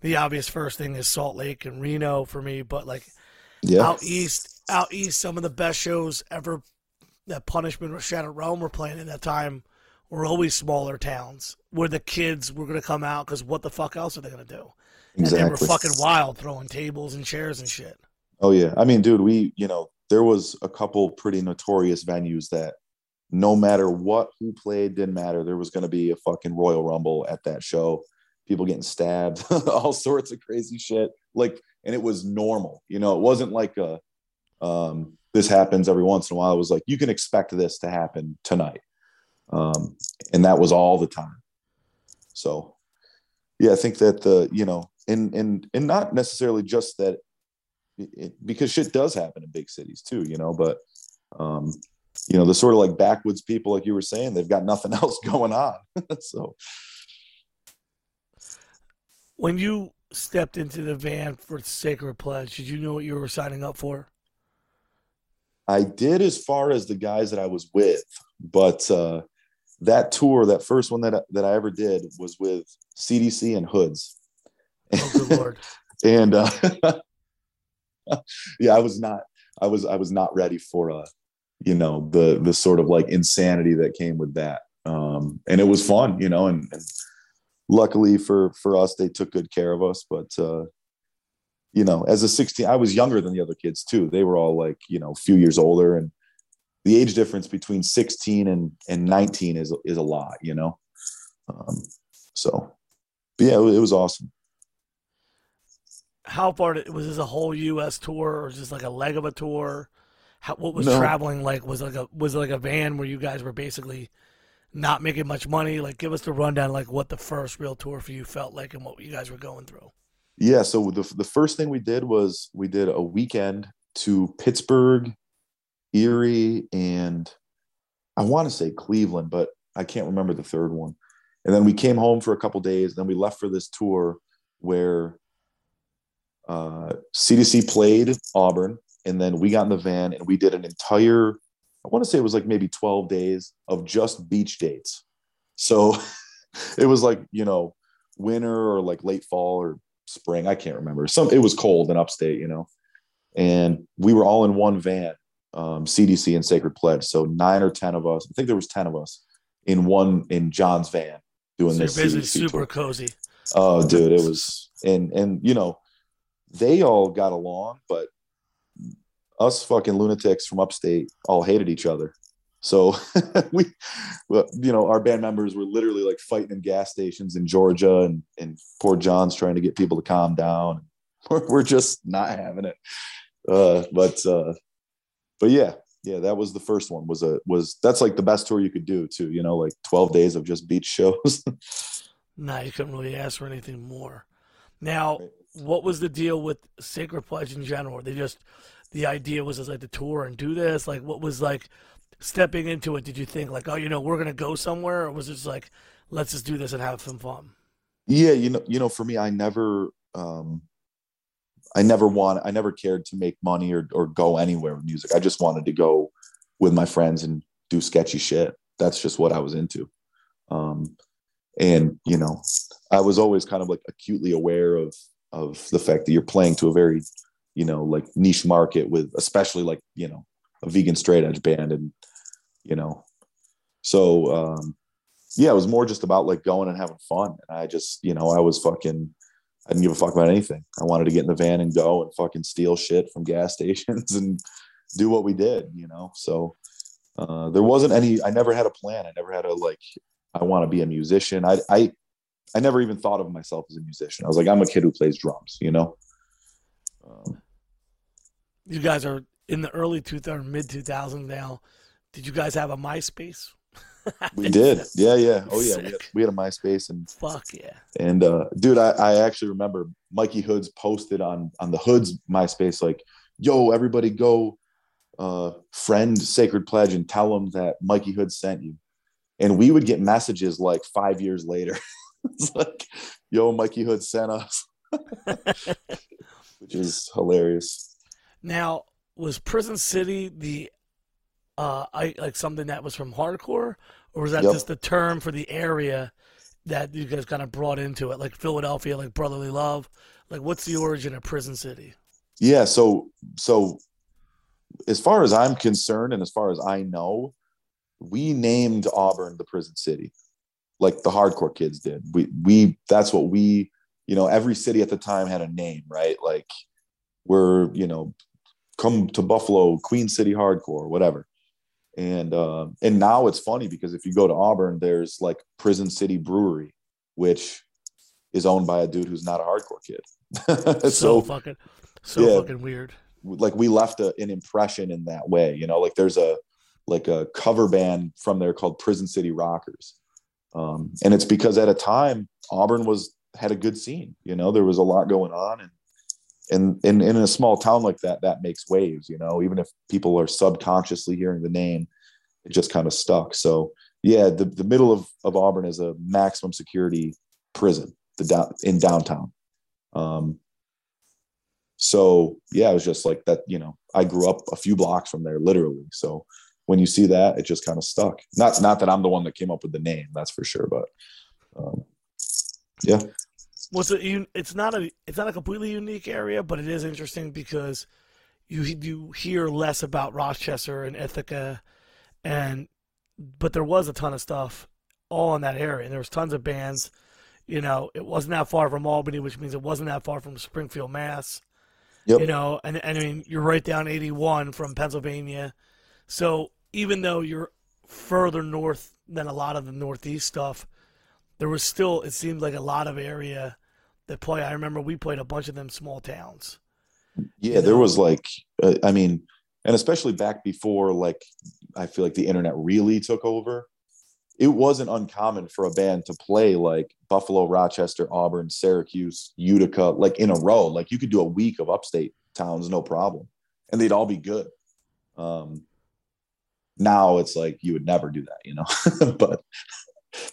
the obvious first thing is Salt Lake and Reno for me, but like yeah out east, out east, some of the best shows ever that Punishment or Shattered Realm were playing at that time were always smaller towns where the kids were going to come out because what the fuck else are they going to do? And they were fucking wild throwing tables and chairs and shit. oh yeah i mean dude we you know there was a couple pretty notorious venues that no matter what who played didn't matter there was going to be a fucking royal rumble at that show people getting stabbed, all sorts of crazy shit. Like, and it was normal. You know, it wasn't like a um, this happens every once in a while. It was like you can expect this to happen tonight, um, and that was all the time. So, yeah, I think that the you know, and and and not necessarily just that, it, because shit does happen in big cities too, you know. But um, you know, the sort of like backwoods people, like you were saying, they've got nothing else going on. so, when you stepped into the van for Sacred Pledge, did you know what you were signing up for? I did as far as the guys that I was with, but uh, that tour, that first one that that I ever did, was with CDC and Hoods. Oh, good lord! and uh, yeah, I was not. I was I was not ready for uh, you know the the sort of like insanity that came with that. Um, and it was fun, you know, and, and luckily for for us, they took good care of us. But uh, you know, as a 16, I was younger than the other kids too. They were all like, you know, a few years older and the age difference between 16 and, and 19 is, is a lot, you know? Um, so yeah, it, it, was awesome. How far did, was this a whole U.S. tour or just like a leg of a tour? How, what was no. traveling like? Was like a was it like a van where you guys were basically not making much money? Like, give us the rundown, like what the first real tour for you felt like and what you guys were going through yeah so the, the first thing we did was we did a weekend to pittsburgh erie and i want to say cleveland but i can't remember the third one. And then we came home for a couple days then we left for this tour where uh, cdc played auburn and then we got in the van and we did an entire i want to say it was like maybe 12 days of just beach dates. So it was like you know winter or like late fall or spring. I can't remember. Some it was cold in upstate, you know, and we were all in one van, um, CDC and Sacred Pledge. So nine or ten of us. I think there was ten of us in one in John's van doing so this. Basically, super tour. cozy. Oh, dude, it was and and you know, they all got along, but us fucking lunatics from upstate all hated each other. So we, you know, our band members were literally like fighting in gas stations in Georgia and, and poor John's trying to get people to calm down. We're, we're just not having it. Uh, but, uh, but yeah, yeah, that was the first one was a, was that's like the best tour you could do too, you know, like 12 days of just beach shows. nah, you couldn't really ask for anything more. Now, what was the deal with Sacred Pledge in general? They just, the idea was just like the tour and do this? Like, what was like, stepping into it, did you think like, oh, you know, we're gonna go somewhere, or was it just like, let's just do this and have some fun? Yeah, you know, you know, for me, I never, um, I never want, I never cared to make money or or go anywhere with music. I just wanted to go with my friends and do sketchy shit. That's just what I was into. Um, and you know, I was always kind of like acutely aware of of the fact that you're playing to a very, you know, like niche market with, especially like you know, a vegan straight edge band and you know? So um yeah it was more just about like going and having fun. And i just you know i was fucking i didn't give a fuck about anything. I wanted to get in the van and go and fucking steal shit from gas stations and do what we did you know? So uh there wasn't any i never had a plan. I never had a like i want to be a musician. I i i never even thought of myself as a musician. I was like i'm a kid who plays drums you know? Um, you guys are in the early 2000s, mid 2000s now. Did you guys have a MySpace? we did. Yeah, yeah. Oh yeah. We had, we had, a MySpace and fuck yeah. And uh dude, I, I actually remember Mikey Hoods posted on on the Hoods MySpace like, yo, everybody go uh friend Sacred Pledge and tell them that Mikey Hood sent you. And we would get messages like five years later. it's like, yo, Mikey Hood sent us. Which is hilarious. Now, was Prison City the uh I like something that was from hardcore, or was that yep. just the term for the area that you guys kind of brought into it, like Philadelphia, like Brotherly Love? Like, what's the origin of Prison City? Yeah, so so as far as I'm concerned, and as far as I know, we named Auburn the Prison City, like the hardcore kids did. We we that's what we you know every city at the time had a name, right? Like we're you know come to Buffalo, Queen City Hardcore, whatever. And uh, and now it's funny because if you go to Auburn, there's like Prison City Brewery, which is owned by a dude who's not a hardcore kid. so, so fucking, so yeah. fucking weird. like we left a, an impression in that way you know like there's a like a cover band from there called prison city rockers um, and it's because at a time auburn was had a good scene you know there was a lot going on and and, and, in a small town like that that makes waves you know even if people are subconsciously hearing the name it just kind of stuck so yeah the, the middle of, of auburn is a maximum security prison the down in downtown um, so yeah, it was just like that. You know, I grew up a few blocks from there, literally. So when you see that, it just kind of stuck. Not not that I'm the one that came up with the name, that's for sure. But um, yeah, Was it? It's not a. It's not a completely unique area, but it is interesting because you you hear less about Rochester and Ithaca, and but there was a ton of stuff all in that area, and there was tons of bands. You know, it wasn't that far from Albany, which means it wasn't that far from Springfield, Mass. Yep. You know, and, and I mean, you're right down 81 from Pennsylvania. So even though you're further north than a lot of the Northeast stuff, there was still, it seemed like a lot of area that play. I remember we played a bunch of them small towns. yeah, there was like, uh, I mean, and especially back before, like, I feel like the internet really took over. It wasn't uncommon for a band to play like Buffalo, Rochester, Auburn, Syracuse, Utica, like in a row. Like you could do a week of upstate towns, no problem, and they'd all be good. Um, now it's like you would never do that, you know. but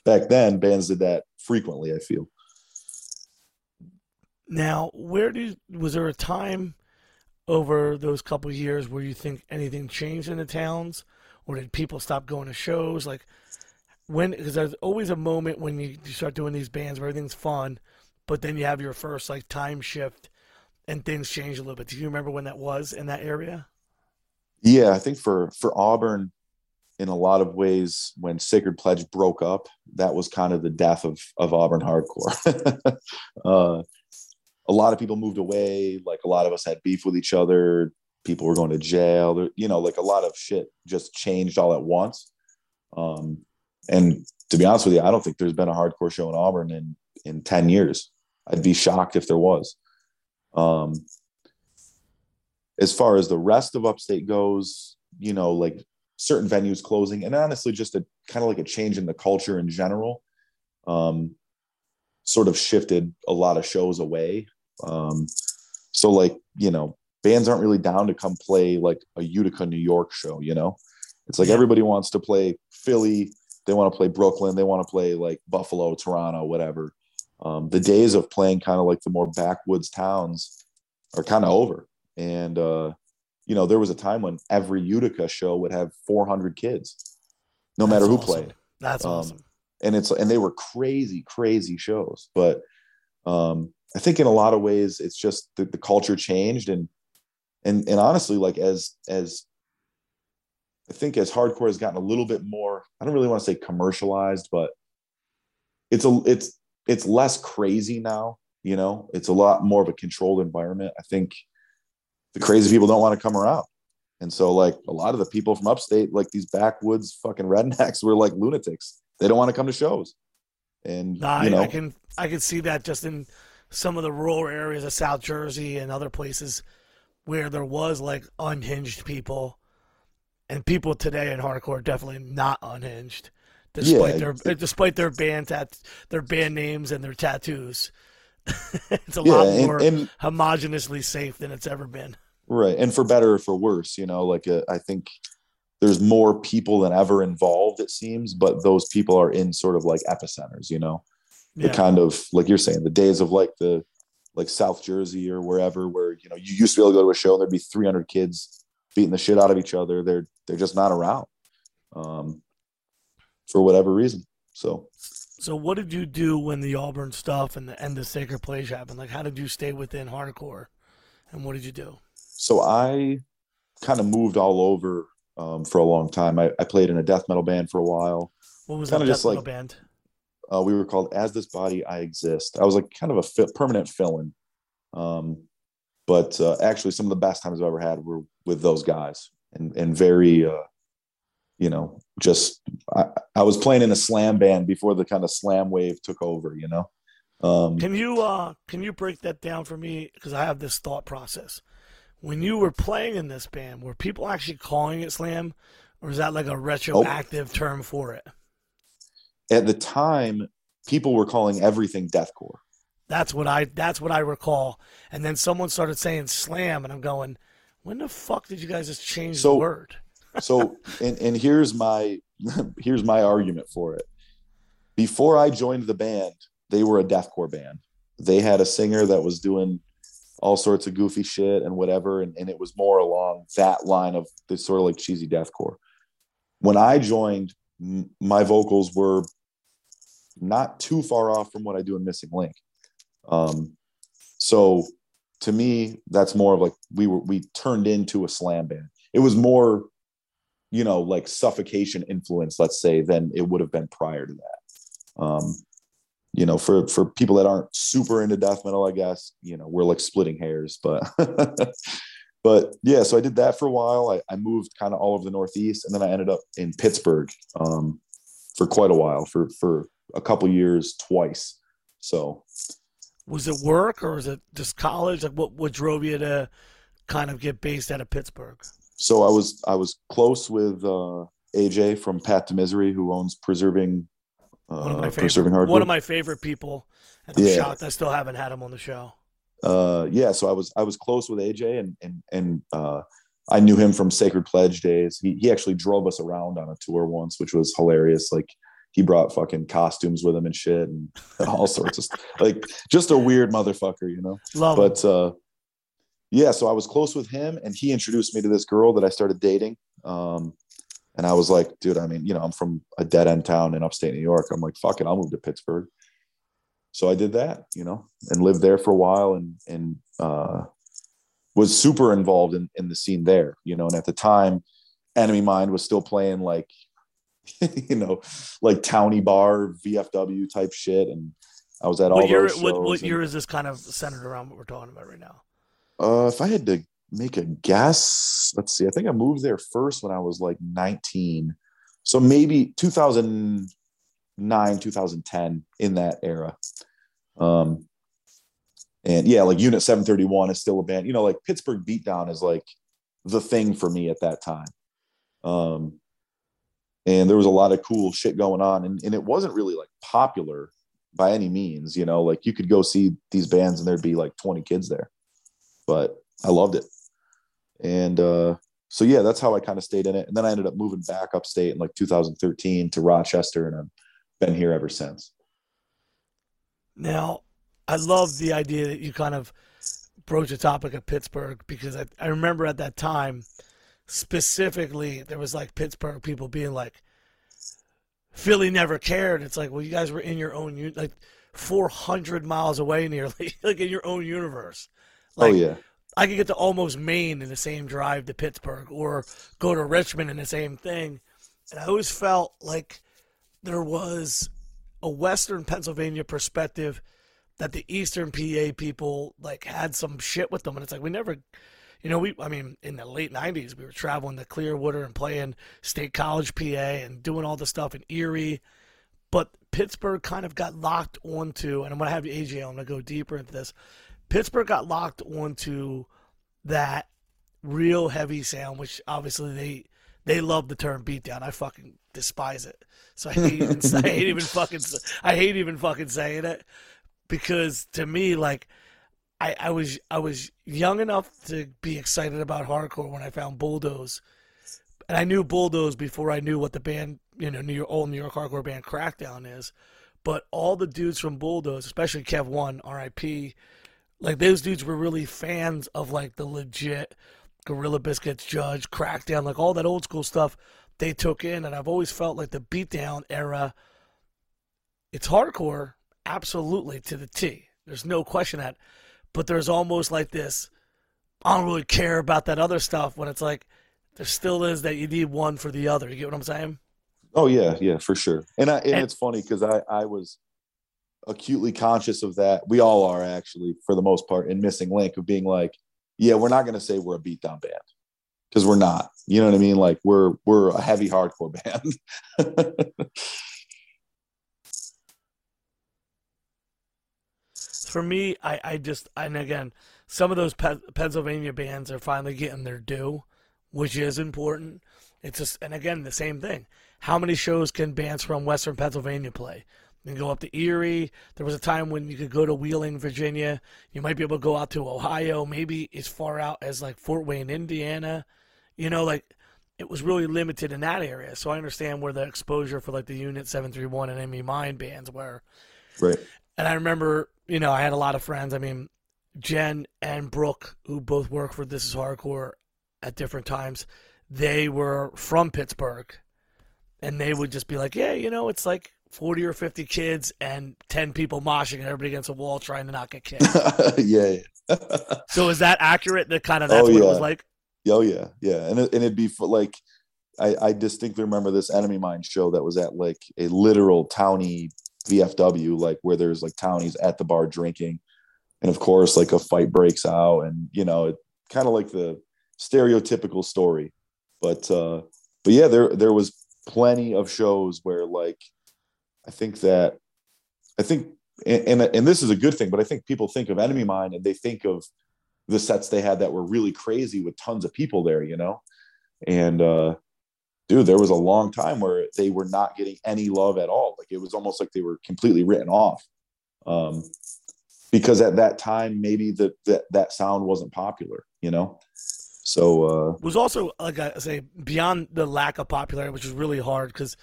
back then, bands did that frequently. I feel. Now, where do you, was there a time over those couple of years where you think anything changed in the towns, or did people stop going to shows? Like when, because there's always a moment when you, you start doing these bands where everything's fun, but then you have your first like time shift and things change a little bit. Do you remember when that was in that area? Yeah, I think for for Auburn, in a lot of ways, when Sacred Pledge broke up, that was kind of the death of of Auburn hardcore. uh, a lot of people moved away. Like a lot of us had beef with each other. People were going to jail. You know, like a lot of shit just changed all at once. Um, and to be honest with you, I don't think there's been a hardcore show in Auburn in in ten years. I'd be shocked if there was. Um, as far as the rest of upstate goes, you know, like certain venues closing, and honestly, just a kind of like a change in the culture in general, um, sort of shifted a lot of shows away. Um, so, like, you know, bands aren't really down to come play like a Utica, New York show, you know? It's like Yeah. everybody wants to play Philly, they want to play Brooklyn, they want to play like Buffalo, Toronto, whatever. Um, the days of playing kind of like the more backwoods towns are kind of over. And uh, you know, there was a time when every Utica show would have 400 kids, no matter who awesome. played. That's Um, awesome. And it's and they were crazy, crazy shows. But um, I think in a lot of ways, it's just the, the culture changed, and and and honestly, like as as I think as hardcore has gotten a little bit more, I don't really want to say commercialized, but it's a it's it's less crazy now. You know, it's a lot more of a controlled environment. I think the crazy people don't want to come around. And so like a lot of the people from upstate, like these backwoods fucking rednecks were like lunatics. They don't want to come to shows. And I, you know, I can I can see that just in some of the rural areas of South Jersey and other places where there was like unhinged people, and people today in hardcore definitely not unhinged, despite Yeah, their despite their band tat their band names and their tattoos. it's a yeah, lot and, more and homogeneously safe than it's ever been. Right. And for better or for worse, you know, like uh, I think there's more people than ever involved, it seems, but those people are in sort of like epicenters, you know. the kind of like you're saying the days of like the like south jersey or wherever where you know you used to be able to go to a show and there'd be 300 kids beating the shit out of each other they're they're just not around um for whatever reason so So what did you do when the Auburn stuff and the and the Sacred Pledge happened? Like, how did you stay within hardcore, and what did you do? So i kind of moved all over um, for a long time I, I played in a death metal band for a while What was Kinda just death metal like- band? uh, we were called as this body i exist i was like kind of a fi- permanent fill-in um, but uh, actually some of the best times i've ever had were with those guys and and very uh, you know just I, I was playing in a slam band before the kind of slam wave took over you know Um, Can you uh can you break that down for me? Because I have this thought process. When you were playing in this band, were people actually calling it slam, or is that like a retroactive oh. term for it? at the time, people were calling everything deathcore. That's what I that's what I recall. And then someone started saying slam, and I'm going, when the fuck did you guys just change So- the word? so and and here's my here's my argument for it before i joined the band they were a deathcore band they had a singer that was doing all sorts of goofy shit and whatever and, and it was more along that line of this sort of like cheesy deathcore. When i joined m- my vocals were not too far off from what i do in missing link. Um so to me that's more of like we were we turned into a slam band. It was more you know, like suffocation influence, let's say, than it would have been prior to that. Um, you know, for for people that aren't super into death metal, I guess, you know, we're like splitting hairs, but but yeah, so I did that for a while. I, I moved kind of all over the Northeast, and then I ended up in Pittsburgh um, for quite a while, for for a couple years, twice. So Was it work or was it just college? Like what what drove you to kind of get based out of Pittsburgh? so I was I was close with uh, AJ from Path to Misery, who owns Preserving One of uh, my Preserving favorite one of my favorite people. And I'm Yeah. shocked I still haven't had him on the show. uh yeah so i was i was close with aj and and and uh i knew him from sacred pledge days he he actually drove us around on a tour once which was hilarious like he brought fucking costumes with him and shit and all sorts of stuff like just a weird motherfucker you know Love but uh yeah so i was close with him and he introduced me to this girl that i started dating um and i was like dude i mean you know i'm from a dead end town in upstate new york. I'm like fuck it i'll move to pittsburgh. So i did that you know and lived there for a while and and uh was super involved in in the scene there you know. And at the time enemy mind was still playing like you know like towny bar vfw type shit. And i was at all what year those what, shows what and- year is this kind of centered around what we're talking about right now? uh, if I had to make a guess, let's see. I think I moved there first when I was like 19. So maybe 2009, 2010 in that era. Um, and yeah, like Unit 731 is still a band. You know, like Pittsburgh Beatdown is like the thing for me at that time. Um, and there was a lot of cool shit going on, and, and it wasn't really like popular by any means. You know, like you could go see these bands and there'd be like 20 kids there but I loved it. And uh, so yeah, that's how I kind of stayed in it. And then I ended up moving back upstate in like 2013 to Rochester, and I've been here ever since. Now, I love the idea that you kind of broach the topic of Pittsburgh because I, I remember at that time, specifically, there was like Pittsburgh people being like, Philly never cared. It's like, well, you guys were in your own, like 400 miles away nearly, like in your own universe. Like, oh yeah, I could get to almost Maine in the same drive to Pittsburgh or go to Richmond in the same thing. And I always felt like there was a Western Pennsylvania perspective that the Eastern PA people like had some shit with them. And it's like, we never, you know, we, I mean, in the late 90s, we were traveling to Clearwater and playing State College, PA, and doing all the stuff in Erie. But Pittsburgh kind of got locked onto, and I'm going to have AJ, I'm going to go deeper into this. Pittsburgh got locked onto that real heavy sound, which obviously they they love the term beatdown. I fucking despise it. So I hate even I hate even fucking I hate even fucking saying it because to me like I, I was I was young enough to be excited about hardcore when I found Bulldoze, and I knew Bulldoze before I knew what the band you know New York old New York hardcore band Crackdown is. But all the dudes from Bulldoze, especially Kev One, R.I.P. Like those dudes were really fans of like the legit Gorilla Biscuits, Judge, Crackdown, like all that old school stuff they took in, and I've always felt like the beatdown era. It's hardcore, absolutely to the T. There's no question that, but there's almost like this. I don't really care about that other stuff when it's like there still is that you need one for the other. You get what I'm saying? oh yeah, yeah, for sure. And I and, And- it's funny because I I was acutely conscious of that. We all are actually, for the most part, in missing link of being like, yeah, we're not going to say we're a beatdown band because we're not. You know what I mean? Like we're we're a heavy hardcore band. for me, I, I just and again, some of those Pe- Pennsylvania bands are finally getting their due, which is important. It's just and again the same thing. How many shows can bands from Western Pennsylvania play? You can go up to Erie. There was a time when you could go to Wheeling, Virginia. You might be able to go out to Ohio, maybe as far out as like Fort Wayne, Indiana. You know, like it was really limited in that area. So I understand where the exposure for like the Unit 731 and Enemy Mind bands were. Right. And I remember, you know, I had a lot of friends. I mean, Jen and Brooke, who both work for This Is Hardcore at different times, they were from Pittsburgh. And they would just be like, yeah, you know, it's like 40 or 50 kids and 10 people moshing and everybody against a wall trying to not get kicked. yeah. yeah. so is that accurate? That kind of that's Oh, what it was like? Oh yeah, yeah, and it, and it'd be for, like, I, I distinctly remember this Enemy Mind show that was at like a literal towny VFW, like where there's like townies at the bar drinking, and of course like a fight breaks out, and you know it kind of like the stereotypical story, but uh, but yeah, there there was plenty of shows where like I think that I think and and, and this is a good thing, but I think people think of Enemy Mind and they think of the sets they had that were really crazy with tons of people there, you know? And uh dude, there was a long time where they were not getting any love at all. Like it was almost like they were completely written off. Um because at that time maybe that that that sound wasn't popular, you know? So uh was also like I say beyond the lack of popularity, which was really hard because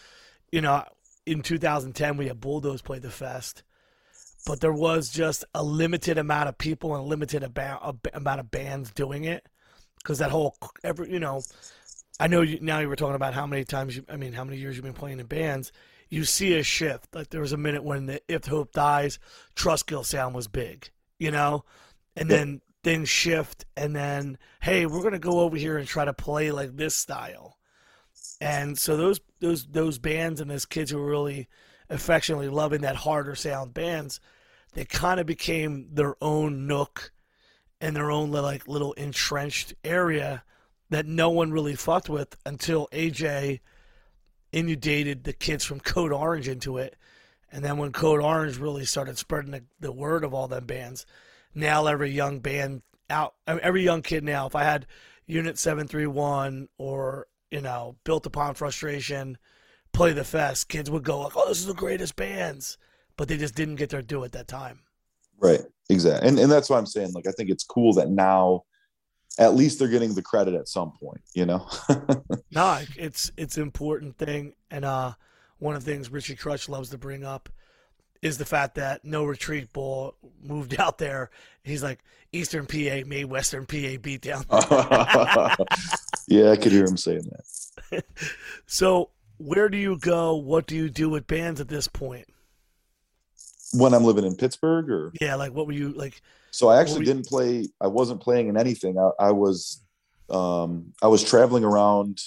you know in 2010 we had Bulldoze play the fest, but there was just a limited amount of people and a limited about, amount of bands doing it because that whole every you know I know you, now you were talking about how many times you I mean how many years you've been playing in bands. You see a shift. Like there was a minute when the If Hope Dies, Trustkill sound was big, you know, and then things shift and then hey we're going to go over here and try to play like this style and so those those those bands and those kids who were really affectionately loving that harder sound bands they kind of became their own nook and their own like little entrenched area that no one really fucked with until aj inundated the kids from code orange into it. And then when code orange really started spreading the, the word of all them bands now every young band out every young kid now if i had unit 731 or you know built upon frustration play the fest kids would go like oh this is the greatest bands but they just didn't get their due at that time Right. Exactly. And and that's why I'm saying like I think it's cool that now at least they're getting the credit at some point, you know? no it's it's important thing and uh one of the things richie crutch loves to bring up is the fact that no retreat bull moved out there he's like eastern pa made western pa beat down yeah, I could hear him saying that. so where do you go what do you do with bands at this point When I'm living in Pittsburgh or yeah like what were you like so I actually didn't play I wasn't playing in anything. I, I was um I was traveling around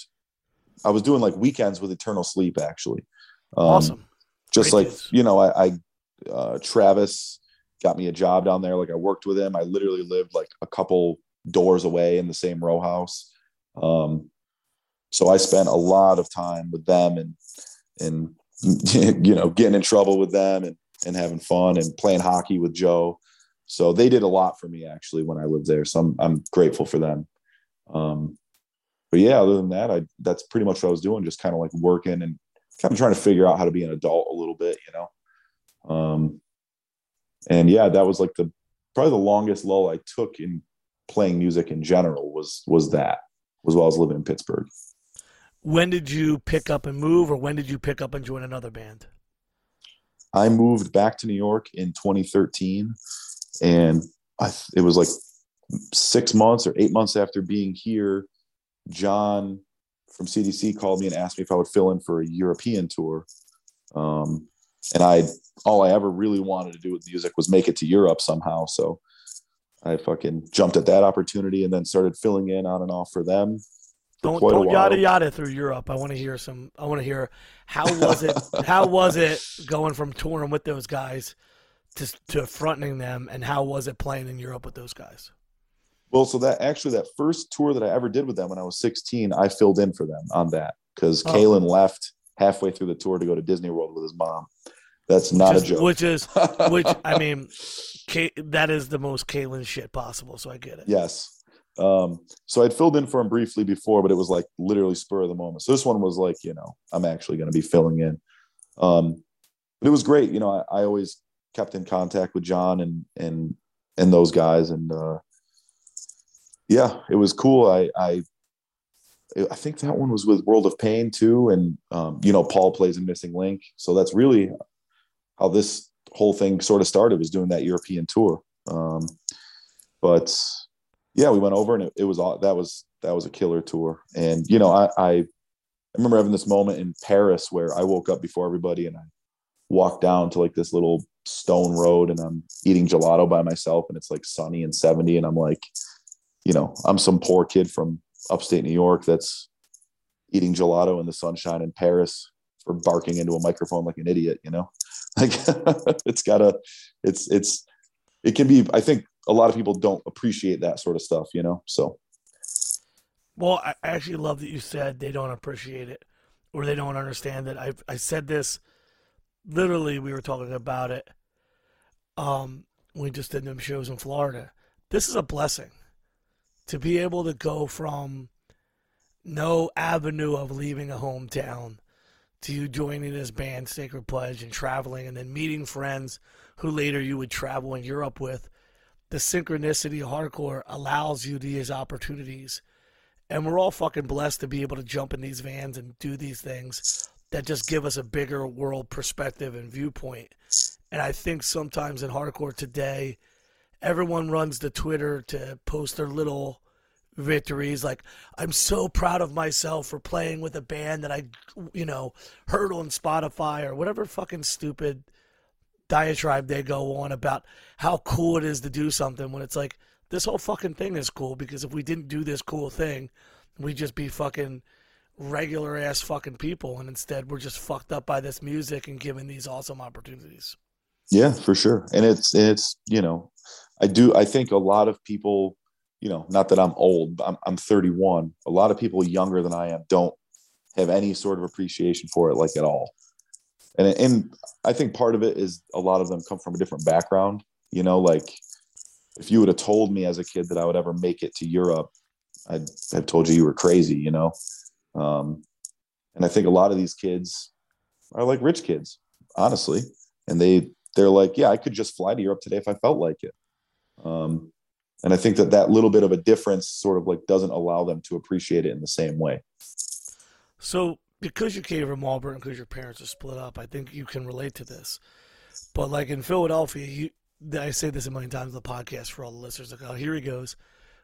I was doing like weekends with Eternal Sleep actually. Um, awesome just Great like you know I, I uh, travis got me a job down there. Like i worked with him. I literally lived like a couple doors away in the same row house. Um, so i spent a lot of time with them and and you know getting in trouble with them and and having fun and playing hockey with joe. So they did a lot for me actually when i lived there. So i'm, I'm grateful for them. Um, but yeah other than that i that's pretty much what i was doing just kind of like working and kind of trying to figure out how to be an adult a little bit, you know. Um, and yeah, that was like the probably the longest lull I took in playing music in general was was that was while I was living in Pittsburgh. when did you pick up and move or when did you pick up and join another band I moved back to New York in 2013, and I, it was like six months or eight months after being here. John from CDC called me and asked me if I would fill in for a European tour. Um, and I, all I ever really wanted to do with music was make it to Europe somehow. So I fucking jumped at that opportunity and then started filling in on and off for them. for don't don't yada yada through europe i want to hear some i want to hear how was it how was it going from touring with those guys to to fronting them and how was it playing in europe with those guys Well, so that actually that first tour that I ever did with them when I was 16, I filled in for them on that because Oh. Kalen left halfway through the tour to go to Disney World with his mom. That's not a joke. Which is, which I mean, that is the most Kalen shit possible. So I get it. yes. Um, so I'd filled in for him briefly before, but it was like literally spur of the moment. So this one was like, you know, I'm actually going to be filling in. Um, but it was great. You know, I, I always kept in contact with John and and and those guys, and uh, yeah, it was cool. I I I think that one was with World of Pain too, and um, you know, Paul plays a missing link, so that's really how this whole thing sort of started. Was doing that European tour, um, but yeah, we went over and it, it was that was that was a killer tour, and you know, I, I I remember having this moment in Paris where I woke up before everybody and I walked down to like this little stone road and I'm eating gelato by myself and it's like sunny and 70 and I'm like, you know, I'm some poor kid from upstate New York that's eating gelato in the sunshine in Paris for barking into a microphone like an idiot, you know? Like it's gotta it's it's it can be I think a lot of people don't appreciate that sort of stuff, you know. So Well, I actually love that you said they don't appreciate it or they don't understand it. I I said this literally. We were talking about it. Um, we just did them shows in Florida. This is a blessing to be able to go from no avenue of leaving a hometown to you joining this band Sacred Pledge and traveling and then meeting friends who later you would travel in Europe with. The synchronicity of hardcore allows you these opportunities and we're all fucking blessed to be able to jump in these vans and do these things that just give us a bigger world perspective and viewpoint. And I think sometimes in hardcore today, everyone runs to Twitter to post their little victories. Like, I'm so proud of myself for playing with a band that I, you know, heard on Spotify or whatever fucking stupid diatribe they go on about how cool it is to do something when it's like, this whole fucking thing is cool because if we didn't do this cool thing, we'd just be fucking regular ass fucking people. And instead, we're just fucked up by this music and given these awesome opportunities. Yeah, for sure. And it's it's you know, I do I think a lot of people, you know, not that I'm old, I'm I'm 31. A lot of people younger than I am don't have any sort of appreciation for it like at all. And and I think part of it is a lot of them come from a different background, you know, like if you would have told me as a kid that I would ever make it to Europe, I'd have told you you were crazy, you know. Um, and I think a lot of these kids are like rich kids, honestly, and they they're like, yeah, I could just fly to Europe today if I felt like it. Um, and I think that that little bit of a difference sort of like doesn't allow them to appreciate it in the same way. So, because you came from Auburn, because your parents are split up, I think you can relate to this. But like in Philadelphia, you, I say this a million times on the podcast for all the listeners. Like, oh, here he goes.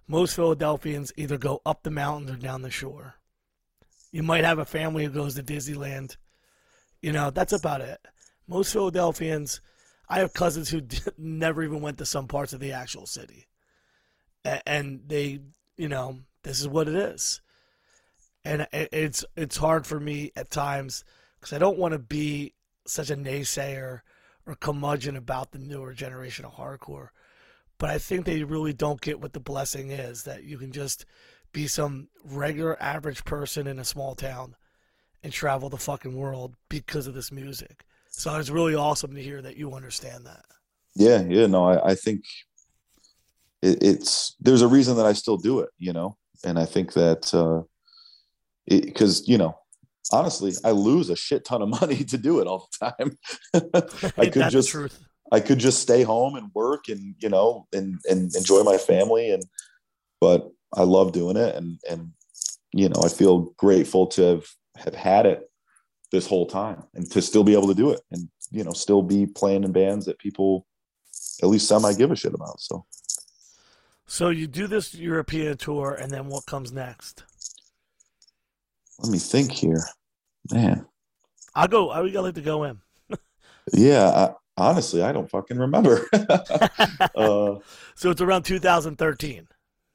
Most Philadelphians either go up the mountains or down the shore. You might have a family who goes to Disneyland. You know, that's about it. Most Philadelphians, I have cousins who never even went to some parts of the actual city. And they, you know, this is what it is. And it's it's hard for me at times because I don't want to be such a naysayer or curmudgeon about the newer generation of hardcore. But I think they really don't get what the blessing is that you can just be some regular average person in a small town and travel the fucking world because of this music. So it's really awesome to hear that you understand that. Yeah, yeah, no, I, I think it, it's there's a reason that I still do it, you know, and I think that uh, because you know honestly, I lose a shit ton of money to do it all the time. I could just truth. I could just stay home and work and you know and and enjoy my family and but I love doing it and and you know I feel grateful to have have had it this whole time and to still be able to do it and you know still be playing in bands that people at least semi give a shit about so So you do this European tour, and then what comes next? let me think here man I'll go. I would like to go in. yeah I, honestly I don't fucking remember uh So it's around 2013.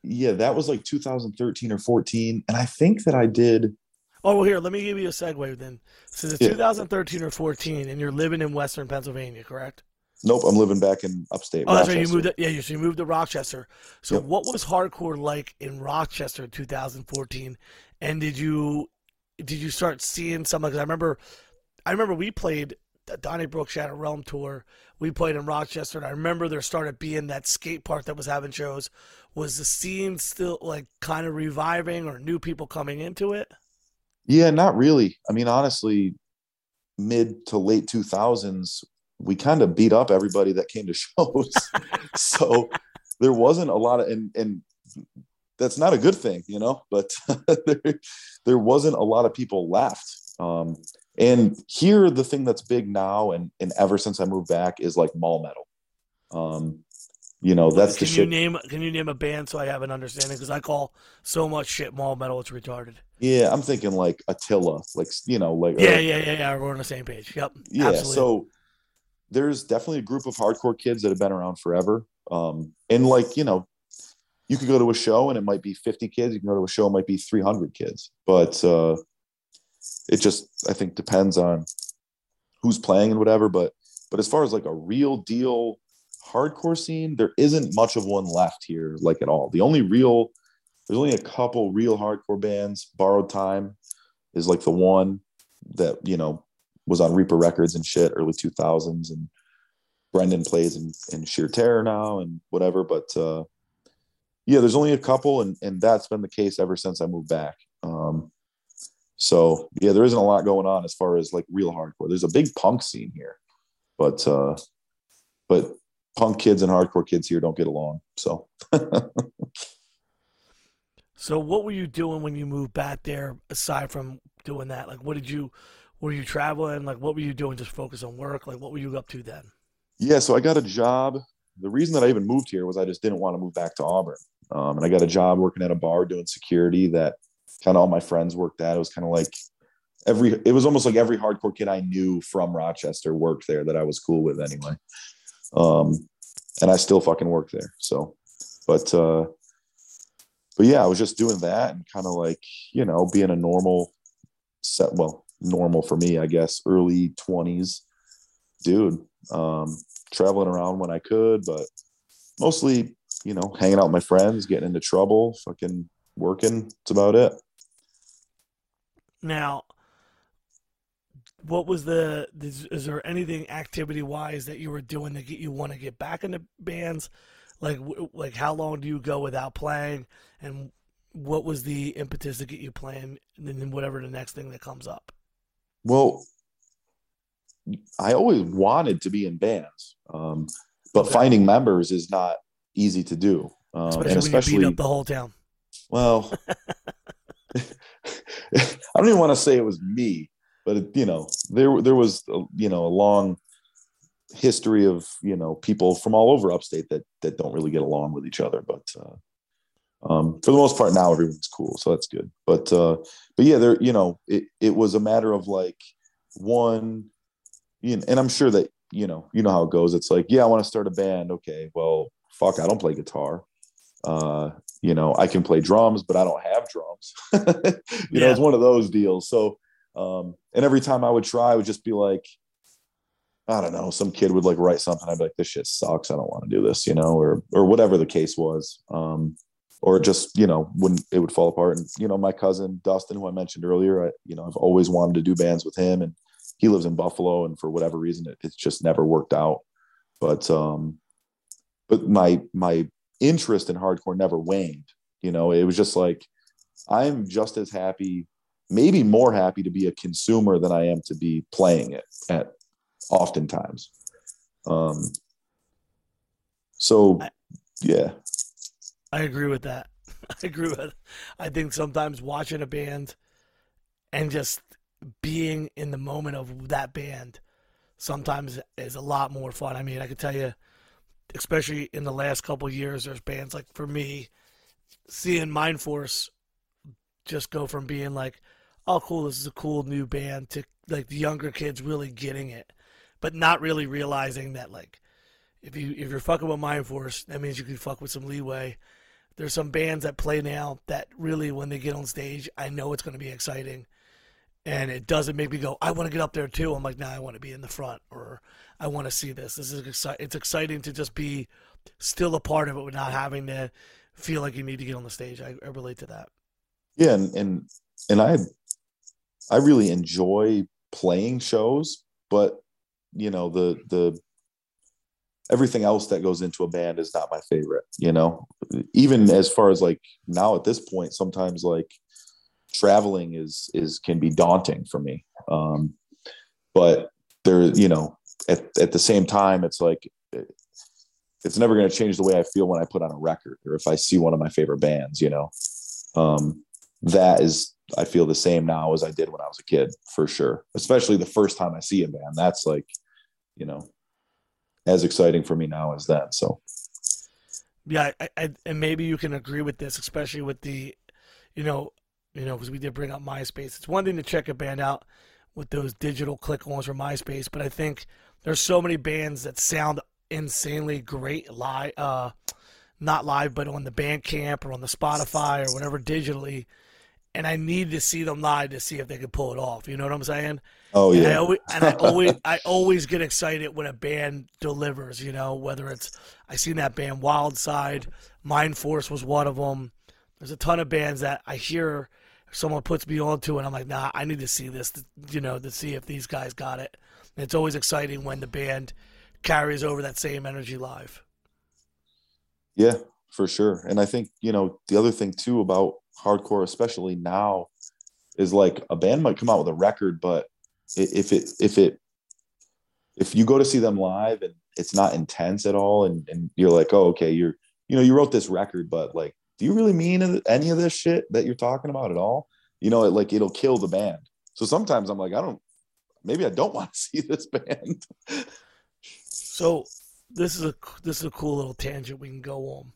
yeah that was like 2013 or 14 and I think that I did Oh, well, here, let me give you a segue then. Since it's Yeah. 2013 or 14, and you're living in Western Pennsylvania, correct? nope I'm living back in upstate Oh, that's right. You moved. To, yeah, you, so you moved to Rochester. So, Yep. what was hardcore like in Rochester in 2014? And did you did you start seeing some? Because I remember, I remember we played uh, Donnybrook Shattered Realm tour. We played in Rochester, and I remember there started being that skate park that was having shows. Was the scene still like kind of reviving, or new people coming into it? Yeah, not really. I mean, honestly, mid to late 2000s, we kind of beat up everybody that came to shows. so there wasn't a lot of, and, and that's not a good thing, you know, but there, there wasn't a lot of people left. Um, and here, the thing that's big now, and, and ever since I moved back, is like mall metal. Um, you know, that's can the you shit. name Can you name a band so I have an understanding? Because I call so much shit mall metal, it's retarded. Yeah, I'm thinking like Attila, like you know, like Yeah, or- yeah, yeah, yeah. We're on the same page. Yep. yeah absolutely. so there's definitely a group of hardcore kids that have been around forever um and like you know you could go to a show and it might be 50 kids you can go to a show it might be 300 kids but uh it just i think depends on who's playing and whatever but but as far as like a real deal hardcore scene there isn't much of one left here like at all the only real there's only a couple real hardcore bands borrowed time is like the one that you know was on Reaper Records and shit, early 2000s. And Brendan plays in, in Sheer Terror now and whatever. But uh, yeah, there's only a couple, and, and that's been the case ever since I moved back. Um, so yeah, there isn't a lot going on as far as like real hardcore. There's a big punk scene here, but uh, but punk kids and hardcore kids here don't get along. So So what were you doing when you moved back there aside from doing that? Like what did you were you traveling? Like what were you doing just focus on work? Like what were you up to then? yeah, so I got a job. The reason that I even moved here was I just didn't want to move back to Auburn. Um, and I got a job working at a bar doing security that kind of all my friends worked at. It was kind of like every, it was almost like every hardcore kid I knew from Rochester worked there that I was cool with anyway. Um, and I still fucking work there. So, but, uh, but yeah, I was just doing that and kind of like, you know, being a normal set, well, normal for me, I guess, early 20s dude. Um, traveling around when I could, but mostly, you know, hanging out with my friends, getting into trouble, fucking working. That's about it. Now, what was the? Is, is there anything activity wise that you were doing to get you want to get back into bands? Like, like how long do you go without playing, and what was the impetus to get you playing, and then whatever the next thing that comes up? Well, I always wanted to be in bands, um, but Okay. finding members is not easy to do. Um, Especially and especially, beat up the whole town. well, I don't even want to say it was me, but it, you know, there there was a, you know a long history of you know people from all over upstate that that don't really get along with each other. But uh, um, for the most part, now everyone's cool, so that's good. But uh, but yeah, there you know it it was a matter of like one, you know, and I'm sure that you know you know how it goes. It's like yeah, I want to start a band. Okay, well, fuck, I don't play guitar. Uh, you know, I can play drums, but I don't have drums. you know, it's one of those deals. So, um, and every time I would try, I would just be like, I don't know, some kid would like write something. I'd be like, this shit sucks. I don't want to do this, you know, or, or whatever the case was. Um, or just, you know, when it would fall apart. And, you know, my cousin Dustin, who I mentioned earlier, I, you know, I've always wanted to do bands with him and he lives in Buffalo. And for whatever reason, it, it's just never worked out. But, um, but my, my interest in hardcore never waned. You know, it was just like, I'm just as happy, maybe more happy to be a consumer than I am to be playing it at oftentimes. Um, so I- yeah, I agree with that. I agree with. I think sometimes watching a band and just being in the moment of that band sometimes is a lot more fun. I mean, I can tell you, especially in the last couple of years, there's bands like for me, seeing Mind Force just go from being like, oh, cool, this is a cool new band to like the younger kids really getting it, but not really realizing that like if you if you're fucking with Mind Force, that means you can fuck with some leeway. There's some bands that play now that really, when they get on stage, I know it's going to be exciting, and it doesn't make me go, I want to get up there too. I'm like, nah, I want to be in the front, or I want to see this. This is exci- It's exciting to just be still a part of it without having to feel like you need to get on the stage. I, I relate to that. yeah, and and and I I really enjoy playing shows, but you know the the everything else that goes into a band is not my favorite you know? Even as far as like now at this point sometimes like traveling is is can be daunting for me. Um but there you know at, at the same time it's like it's never going to change the way i feel when i put on a record or if i see one of my favorite bands you know? Um that is i feel the same now as i did when i was a kid for sure especially the first time i see a band that's like you know as exciting for me now as that. So, yeah, I, I, and maybe you can agree with this, especially with the, you know, you know, because we did bring up MySpace. It's one thing to check a band out with those digital click-ons from MySpace, but I think there's so many bands that sound insanely great live, uh, not live, but on the Bandcamp or on the Spotify or whatever digitally and I need to see them live to see if they can pull it off. You know what I'm saying? Oh yeah. And I always, and I always, I always get excited when a band delivers. You know, whether it's I seen that band Wild Side, Mind Force was one of them. There's a ton of bands that I hear someone puts me on to, and I'm like, nah, I need to see this. You know, to see if these guys got it. And it's always exciting when the band carries over that same energy live. Yeah, for sure. And I think you know the other thing too about hardcore, especially now, is like a band might come out with a record, but if it if it if you go to see them live and it's not intense at all, and and you're like, oh, okay, you're you know you wrote this record, but like, do you really mean any of this shit that you're talking about at all? You know, it, like it'll kill the band. So sometimes I'm like, I don't, maybe I don't want to see this band. so this is a this is a cool little tangent we can go on.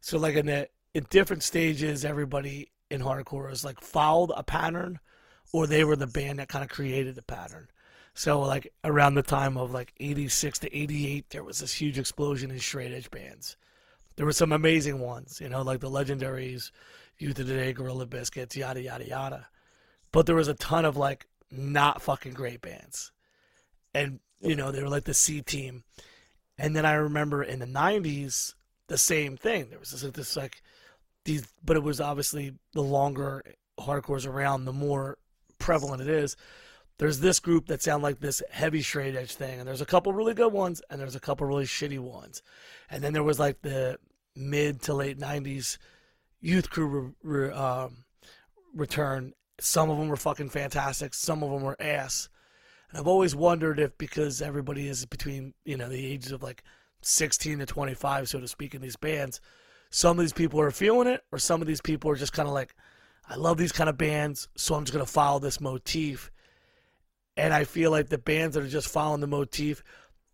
So like in the in different stages, everybody in hardcore has like followed a pattern, or they were the band that kind of created the pattern. So like around the time of like '86 to '88, there was this huge explosion in straight edge bands. There were some amazing ones, you know, like the legendaries, Youth of Today, Gorilla Biscuits, yada yada yada. But there was a ton of like not fucking great bands, and you know they were like the C team. And then I remember in the '90s, the same thing. There was this, this like these, but it was obviously the longer hardcore's around, the more prevalent it is. There's this group that sound like this heavy straight edge thing, and there's a couple really good ones, and there's a couple really shitty ones, and then there was like the mid to late '90s youth crew re, re, um, return. Some of them were fucking fantastic. Some of them were ass. And I've always wondered if because everybody is between you know the ages of like 16 to 25, so to speak, in these bands, some of these people are feeling it, or some of these people are just kind of like, I love these kind of bands, so I'm just going to follow this motif. And I feel like the bands that are just following the motif,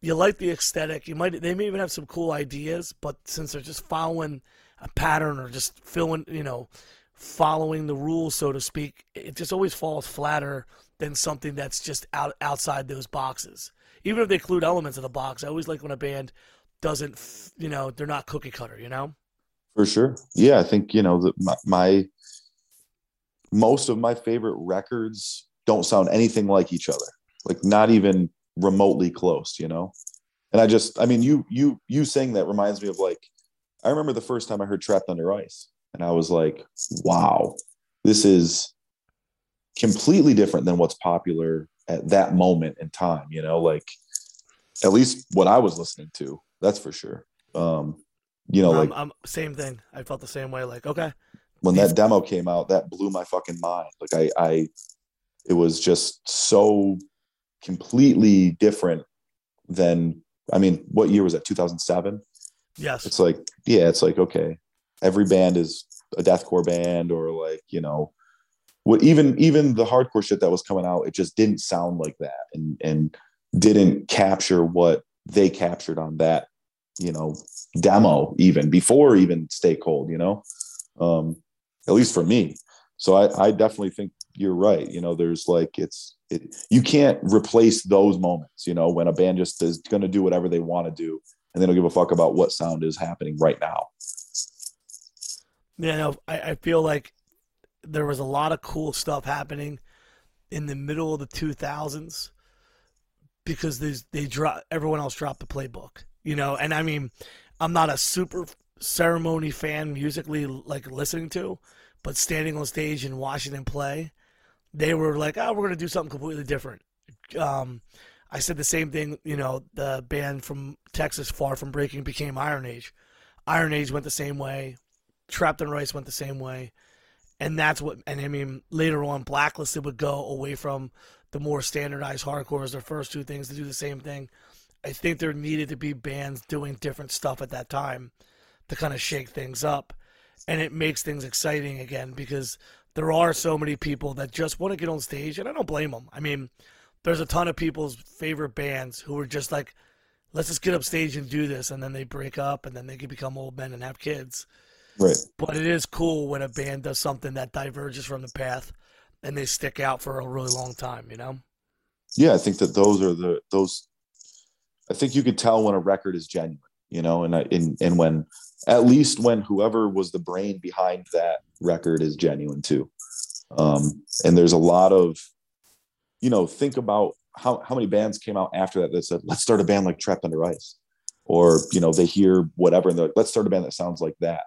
you like the aesthetic. You might they may even have some cool ideas, but since they're just following a pattern or just filling, you know, following the rules, so to speak, it just always falls flatter than something that's just out outside those boxes. Even if they include elements of the box, I always like when a band doesn't, you know, they're not cookie cutter, you know? For sure. Yeah. I think, you know, that my, my, most of my favorite records don't sound anything like each other, like not even remotely close, you know? And I just, I mean, you, you, you saying that reminds me of like, I remember the first time I heard Trapped Under Ice and I was like, wow, this is completely different than what's popular at that moment in time, you know, like at least what I was listening to that's for sure. Um, you know, like I'm, same thing. I felt the same way. Like, okay, when that demo came out, that blew my fucking mind. Like, I, I, it was just so completely different than. I mean, what year was that? 2007. Yes. It's like, yeah, it's like okay, every band is a deathcore band, or like you know, what even even the hardcore shit that was coming out, it just didn't sound like that, and and didn't capture what they captured on that you know demo even before even stay cold you know? Um at least for me. So i i definitely think you're right you know there's like it's it you can't replace those moments you know when a band just is going to do whatever they want to do and they don't give a fuck about what sound is happening right now. Yeah I, I feel like there was a lot of cool stuff happening in the middle of the 2000s because they they drop everyone else dropped the playbook you know. And I mean, I'm not a super ceremony fan musically, like listening to, but standing on stage and watching them play, they were like, "Oh, we're gonna do something completely different." Um, I said the same thing. You know, the band from Texas, Far From Breaking, became Iron Age. Iron Age went the same way. Trapped Under Ice went the same way. And that's what, and I mean, later on, Blacklisted would go away from the more standardized hardcore as their first two things to do the same thing. I think there needed to be bands doing different stuff at that time to kind of shake things up. And it makes things exciting again because there are so many people that just want to get on stage, and I don't blame them. I mean, there's a ton of people's favorite bands who are just like, let's just get up stage and do this, and then they break up, and then they can become old men and have kids. Right. But it is cool when a band does something that diverges from the path, and they stick out for a really long time. You know. Yeah, I think that those are the those. I think you could tell when a record is genuine, you know, and and and when at least when whoever was the brain behind that record is genuine too. Um, and there's a lot of, you know, think about how, how many bands came out after that that said, let's start a band like Trapped Under Ice. Or, you know, they hear whatever and they're like, let's start a band that sounds like that.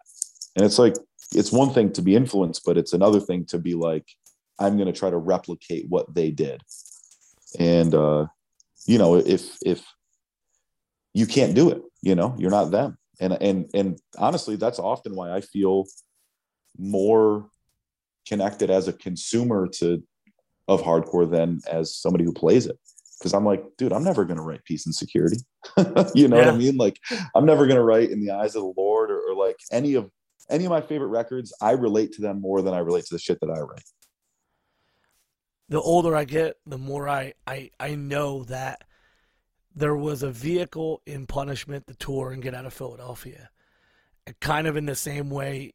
And it's like, it's one thing to be influenced, but it's another thing to be like, I'm going to try to replicate what they did. And, uh, you know, if, if you can't do it, you know, you're not them. And and and honestly that's often why i feel more connected as a consumer to of hardcore than as somebody who plays it. Because i'm like dude i'm never going to write peace and security. You know yeah. what i mean? Like i'm never going to write in the eyes of the lord or, or like any of any of my favorite records. I relate to them more than i relate to the shit that i write. The older i get the more i i i know that there was a vehicle in punishment to tour and get out of Philadelphia. And kind of in the same way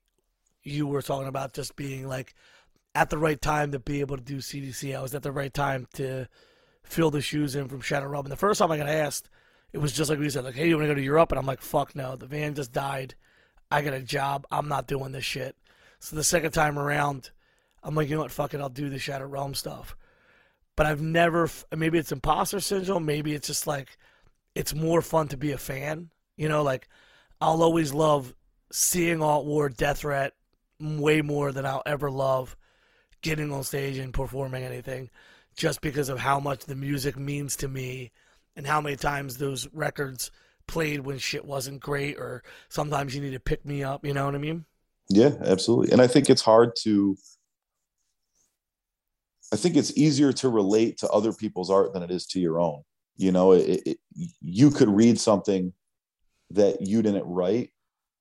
you were talking about just being like at the right time to be able to do CDC. I was at the right time to fill the shoes in from Shattered Realm. And the first time I got asked, it was just like we said, like, hey, you want to go to Europe? And I'm like, fuck no. The van just died. I got a job. I'm not doing this shit. So the second time around, I'm like, you know what? Fuck it. I'll do the Shattered Realm stuff but I've never. Maybe it's imposter syndrome. Maybe it's just like it's more fun to be a fan. You know, like I'll always love seeing All Out War, Death Threat, way more than I'll ever love getting on stage and performing anything, just because of how much the music means to me, and how many times those records played when shit wasn't great, or sometimes you need to pick me up. You know what I mean? Yeah, absolutely. And I think it's hard to I think it's easier to relate to other people's art than it is to your own. You know, it, it, you could read something that you didn't write,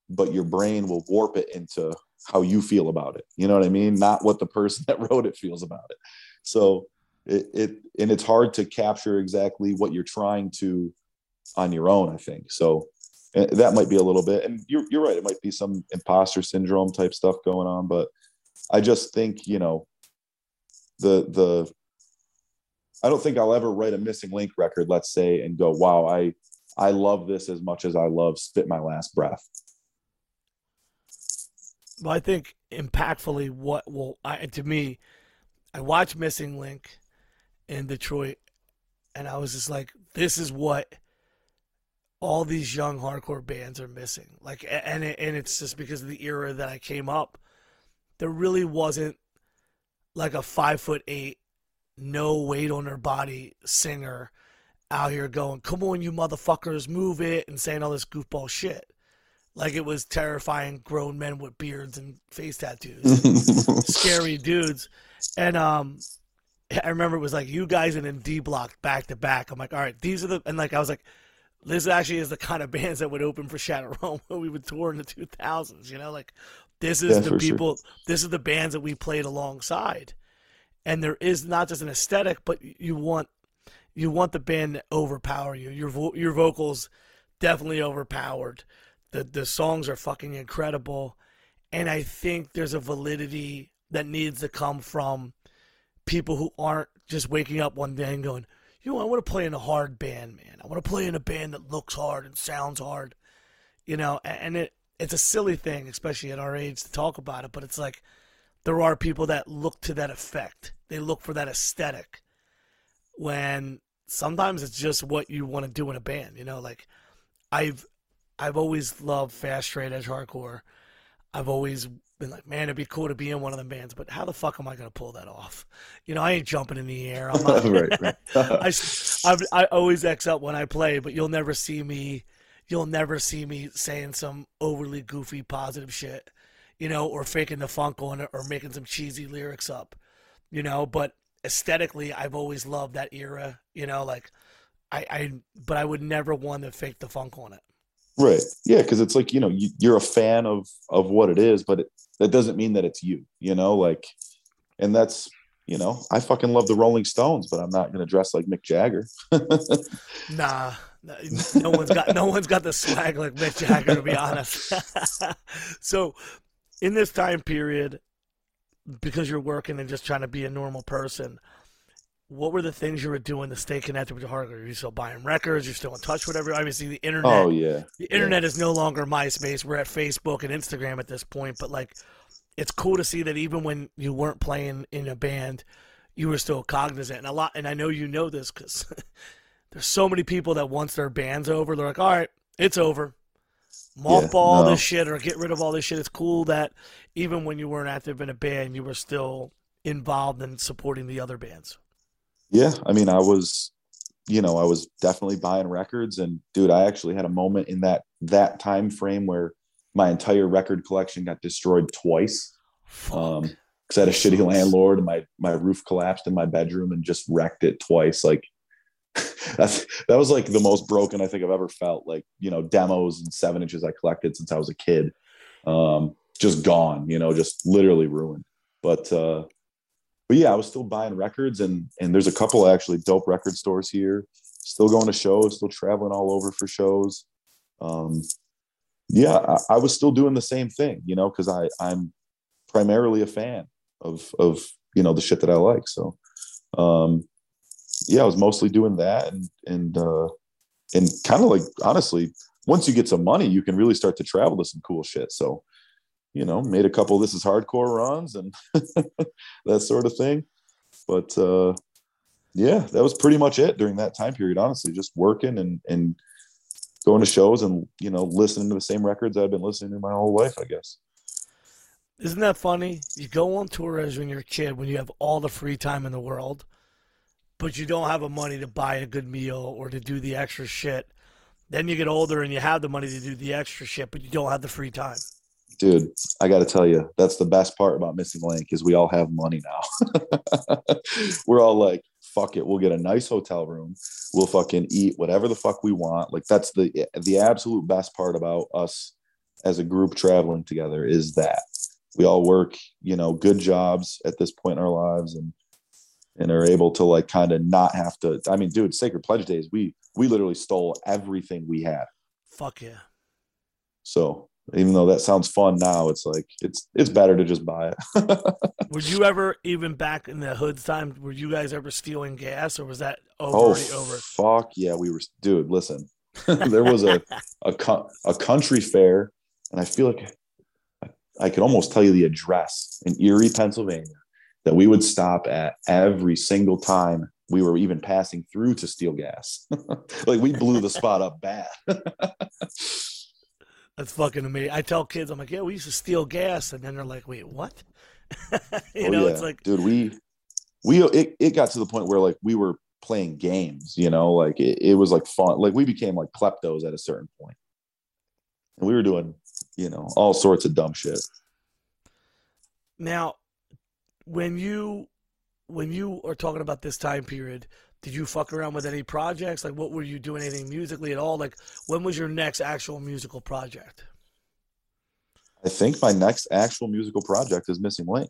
but your brain will warp it into how you feel about it. You know what I mean? Not what the person that wrote it feels about it. So it, it and it's hard to capture exactly what you're trying to on your own. I think so. Eh, that might be a little bit, and you're you're right. It might be some imposter syndrome type stuff going on, but I just think you know the the I don't think I'll ever write a missing link record, let's say, and go, wow, I I love this as much as I love Spit My Last Breath. Well, I think impactfully what will I to me, I watched Missing Link in Detroit and I was just like, this is what all these young hardcore bands are missing. Like and it, and it's just because of the era that I came up. There really wasn't like a five foot eight, no weight on her body singer out here going, "Come on, you motherfuckers, move it," and saying all this goofball shit. Like it was terrifying grown men with beards and face tattoos, scary dudes. And um, I remember it was like you guys and then D Block back to back. I'm like, all right, these are the and like I was like, this actually is the kind of bands that would open for Shattered Realm when we would tour in the 2000s. You know, like this is yeah, the people. Sure. This is the bands that we played alongside, and there is not just an aesthetic, but you want you want the band to overpower you. Your vo- your vocals definitely overpowered. The the songs are fucking incredible, and I think there's a validity that needs to come from people who aren't just waking up one day and going, you know, I want to play in a hard band, man. I want to play in a band that looks hard and sounds hard, you know. And it it's a silly thing, especially at our age, to talk about it. But it's like there are people that look to that effect. They look for that aesthetic. When sometimes it's just what you want to do in a band. You know, like I've I've always loved fast straight edge hardcore. I've always been like, man, it'd be cool to be in one of the bands, but how the fuck am I gonna pull that off? You know, I ain't jumping in the air. I'm not, right, right. I, I've, I always X up when I play, but you'll never see me. You'll never see me saying some overly goofy positive shit, you know, or faking the funk on it, or making some cheesy lyrics up, you know. But aesthetically, I've always loved that era, you know. Like, I, I, but I would never want to fake the funk on it. Right. Yeah, because it's like you know you, you're a fan of of what it is, but it, that doesn't mean that it's you. You know, like, and that's you know I fucking love the Rolling Stones, but I'm not going to dress like Mick Jagger. Nah, no one's got no one's got the swag like Mick Jagger to be honest. so, in this time period, because you're working and just trying to be a normal person, what were the things you were doing to stay connected with your heart? Are you still buying records? You're still in touch with everyone? Obviously, the internet. oh yeah. The internet is no longer MySpace. We're at Facebook and Instagram at this point. But like, it's cool to see that even when you weren't playing in a band, you were still cognizant. And a lot, and I know you know this because there's so many people that once their band's over, they're like, all right, it's over. Mothball all no. this shit or get rid of all this shit. It's cool that even when you weren't active in a band, you were still involved in supporting the other bands. Yeah, I mean, I was, you know, I was definitely buying records, and dude, I actually had a moment in that that time frame where my entire record collection got destroyed twice. Um, because I had a shitty landlord, and my my roof collapsed in my bedroom and just wrecked it twice. Like that's that was like the most broken I think I've ever felt. Like you know, demos and seven inches I collected since I was a kid, um, just gone. You know, just literally ruined. But uh, but yeah, I was still buying records, and and there's a couple actually dope record stores here. Still going to shows, still traveling all over for shows. Um, yeah, I, I was still doing the same thing, you know, because I I'm primarily a fan of of you know the shit that I like. So um, yeah, I was mostly doing that, and and uh, and kind of like honestly, once you get some money, you can really start to travel to some cool shit. So you know, made a couple of this is hardcore runs and that sort of thing. But uh, yeah, that was pretty much it during that time period. Honestly, just working and and going to shows and you know listening to the same records I've been listening to my whole life. I guess. Isn't that funny? You go on tour as when you're a kid, when you have all the free time in the world, but you don't have the money to buy a good meal or to do the extra shit. Then you get older and you have the money to do the extra shit, but you don't have the free time. Dude, I got to tell you, that's the best part about Missing Link is we all have money now. We're all like, fuck it, we'll get a nice hotel room. We'll fucking eat whatever the fuck we want. Like that's the the absolute best part about us as a group traveling together is that we all work, you know, good jobs at this point in our lives and and are able to like kind of not have to I mean, dude, Sacred Pledge Days, we we literally stole everything we had. Fuck yeah. So even though that sounds fun now, it's like it's it's better to just buy it. Were you ever even back in the hood's time? Were you guys ever stealing gas, or was that over, oh over? fuck yeah, we were dude, listen. there was a a co- a country fair and I feel like I, I could almost tell you the address in Erie, Pennsylvania that we would stop at every single time we were even passing through to steal gas. like we blew the spot up bad. That's fucking amazing. I tell kids, I'm like, yeah, we used to steal gas, and then they're like, wait, what? you Oh, know, yeah. it's like, dude, we we it, it got to the point where like we were playing games, you know, like it, it was like fun. Like we became like kleptos at a certain point. And we were doing, you know, all sorts of dumb shit. now, when you when you are talking about this time period, did you fuck around with any projects? Like, what were you doing? Anything musically at all? Like, when was your next actual musical project? I think my next actual musical project is Missing Link.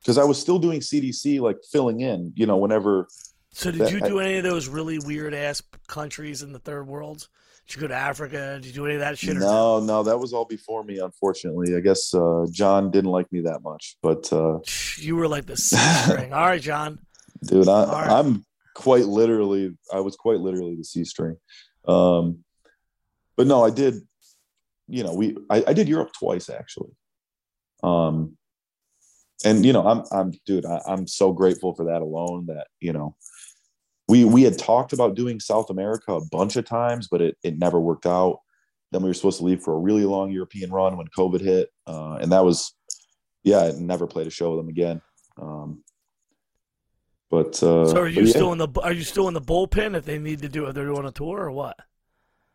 Because I was still doing CDC, like filling in, you know, whenever So, did That- you do any of those really weird ass countries in the third world? Did you go to Africa? Did you do any of that shit? or No, no, that was all before me, unfortunately. I guess uh, John didn't like me that much. But uh, You were like the string. All right, John. dude, I, right. I'm quite literally, I was quite literally the C string. Um, but no, I did, you know, we, I, I did Europe twice actually. Um, and you know, I'm, I'm, dude, I, I'm so grateful for that alone that, you know, we, we had talked about doing South America a bunch of times, but it, it never worked out. then we were supposed to leave for a really long European run when COVID hit, uh, and that was, yeah, I never played a show with them again. Um, but uh, So are you yeah. still in the are you still in the bullpen if they need to do if they're doing a tour or what?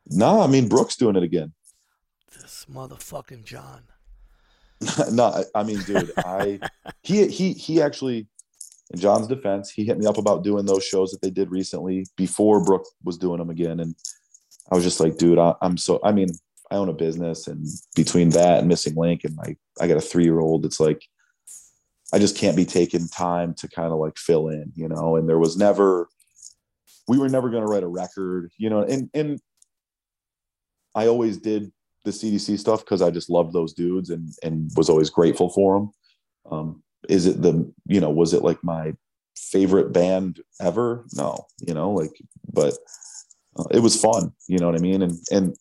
No, I mean Brooks doing it again. This motherfucking John. no, I, I mean, dude, I he he he actually, in John's defense, he hit me up about doing those shows that they did recently before Brooke was doing them again, and I was just like, dude, I, I'm so. I mean, I own a business, and between that and missing link, and my I got a three year old, it's like I just can't be taking time to kind of like fill in, you know. And there was never, we were never going to write a record, you know, and and I always did the CDC stuff because I just loved those dudes and and was always grateful for them. Um, is it the you know was it like my favorite band ever? No, you know like but uh, it was fun. You know what I mean? And and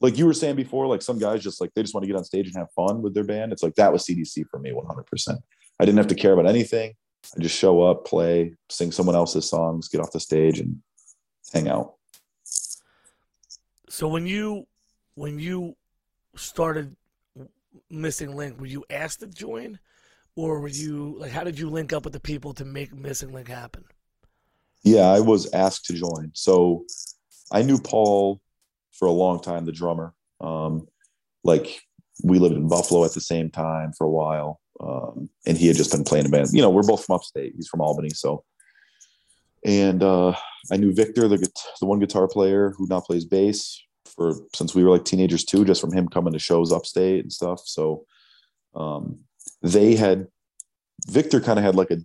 like you were saying before, like some guys just like they just want to get on stage and have fun with their band. It's like that was CDC for me, one hundred percent. I didn't have to care about anything. I just show up, play, sing someone else's songs, get off the stage, and hang out. So when you when you started missing link, were you asked to join, or were you like how did you link up with the people to make missing link happen? Yeah, I was asked to join. So I knew Paul for a long time, the drummer. Um, like we lived in Buffalo at the same time for a while. Um, and he had just been playing a band. You know, we're both from upstate. He's from Albany. So, and uh, I knew Victor, the, the one guitar player who now plays bass for since we were like teenagers too, just from him coming to shows upstate and stuff. So um, they had, Victor kind of had like a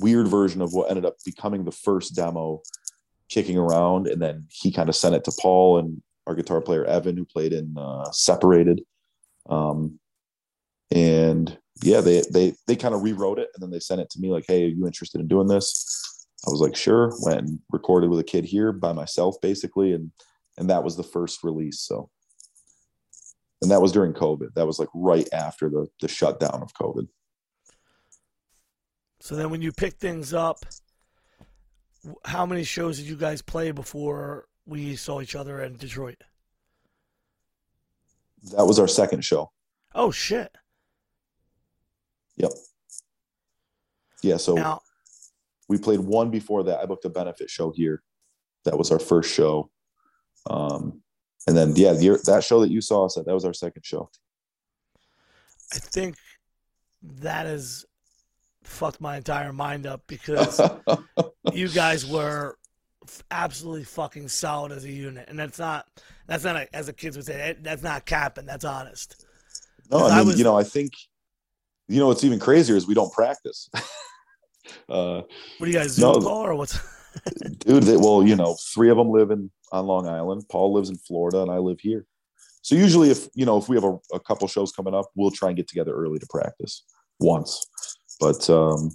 weird version of what ended up becoming the first demo kicking around and then he kind of sent it to paul and our guitar player evan who played in uh, separated. Um, and yeah they they they kind of rewrote it and then they sent it to me like hey are you interested in doing this? I was like sure went and recorded with a kid here by myself basically and and that was the first release so and that was during covid that was like right after the the shutdown of covid So then when you pick things up, how many shows did you guys play before we saw each other in Detroit? that was our second show Oh shit. Yep. Yeah. So Now we played one before that. I booked a benefit show here. That was our first show. Um, and then yeah, the, that show that you saw us at, that was our second show. I think that has fucked my entire mind up because you guys were absolutely fucking solid as a unit, and that's not that's not a, as the kids would say that's not capping. That's honest. no, I I mean, was- you know, I think, you know, what's even crazier is we don't practice. uh, What do you guys Zoom No. or what's? dude, they, well, you know, three of them live in on Long Island. Paul lives in Florida, and I live here. So usually, if you know, if we have a, a couple shows coming up, we'll try and get together early to practice once. But um,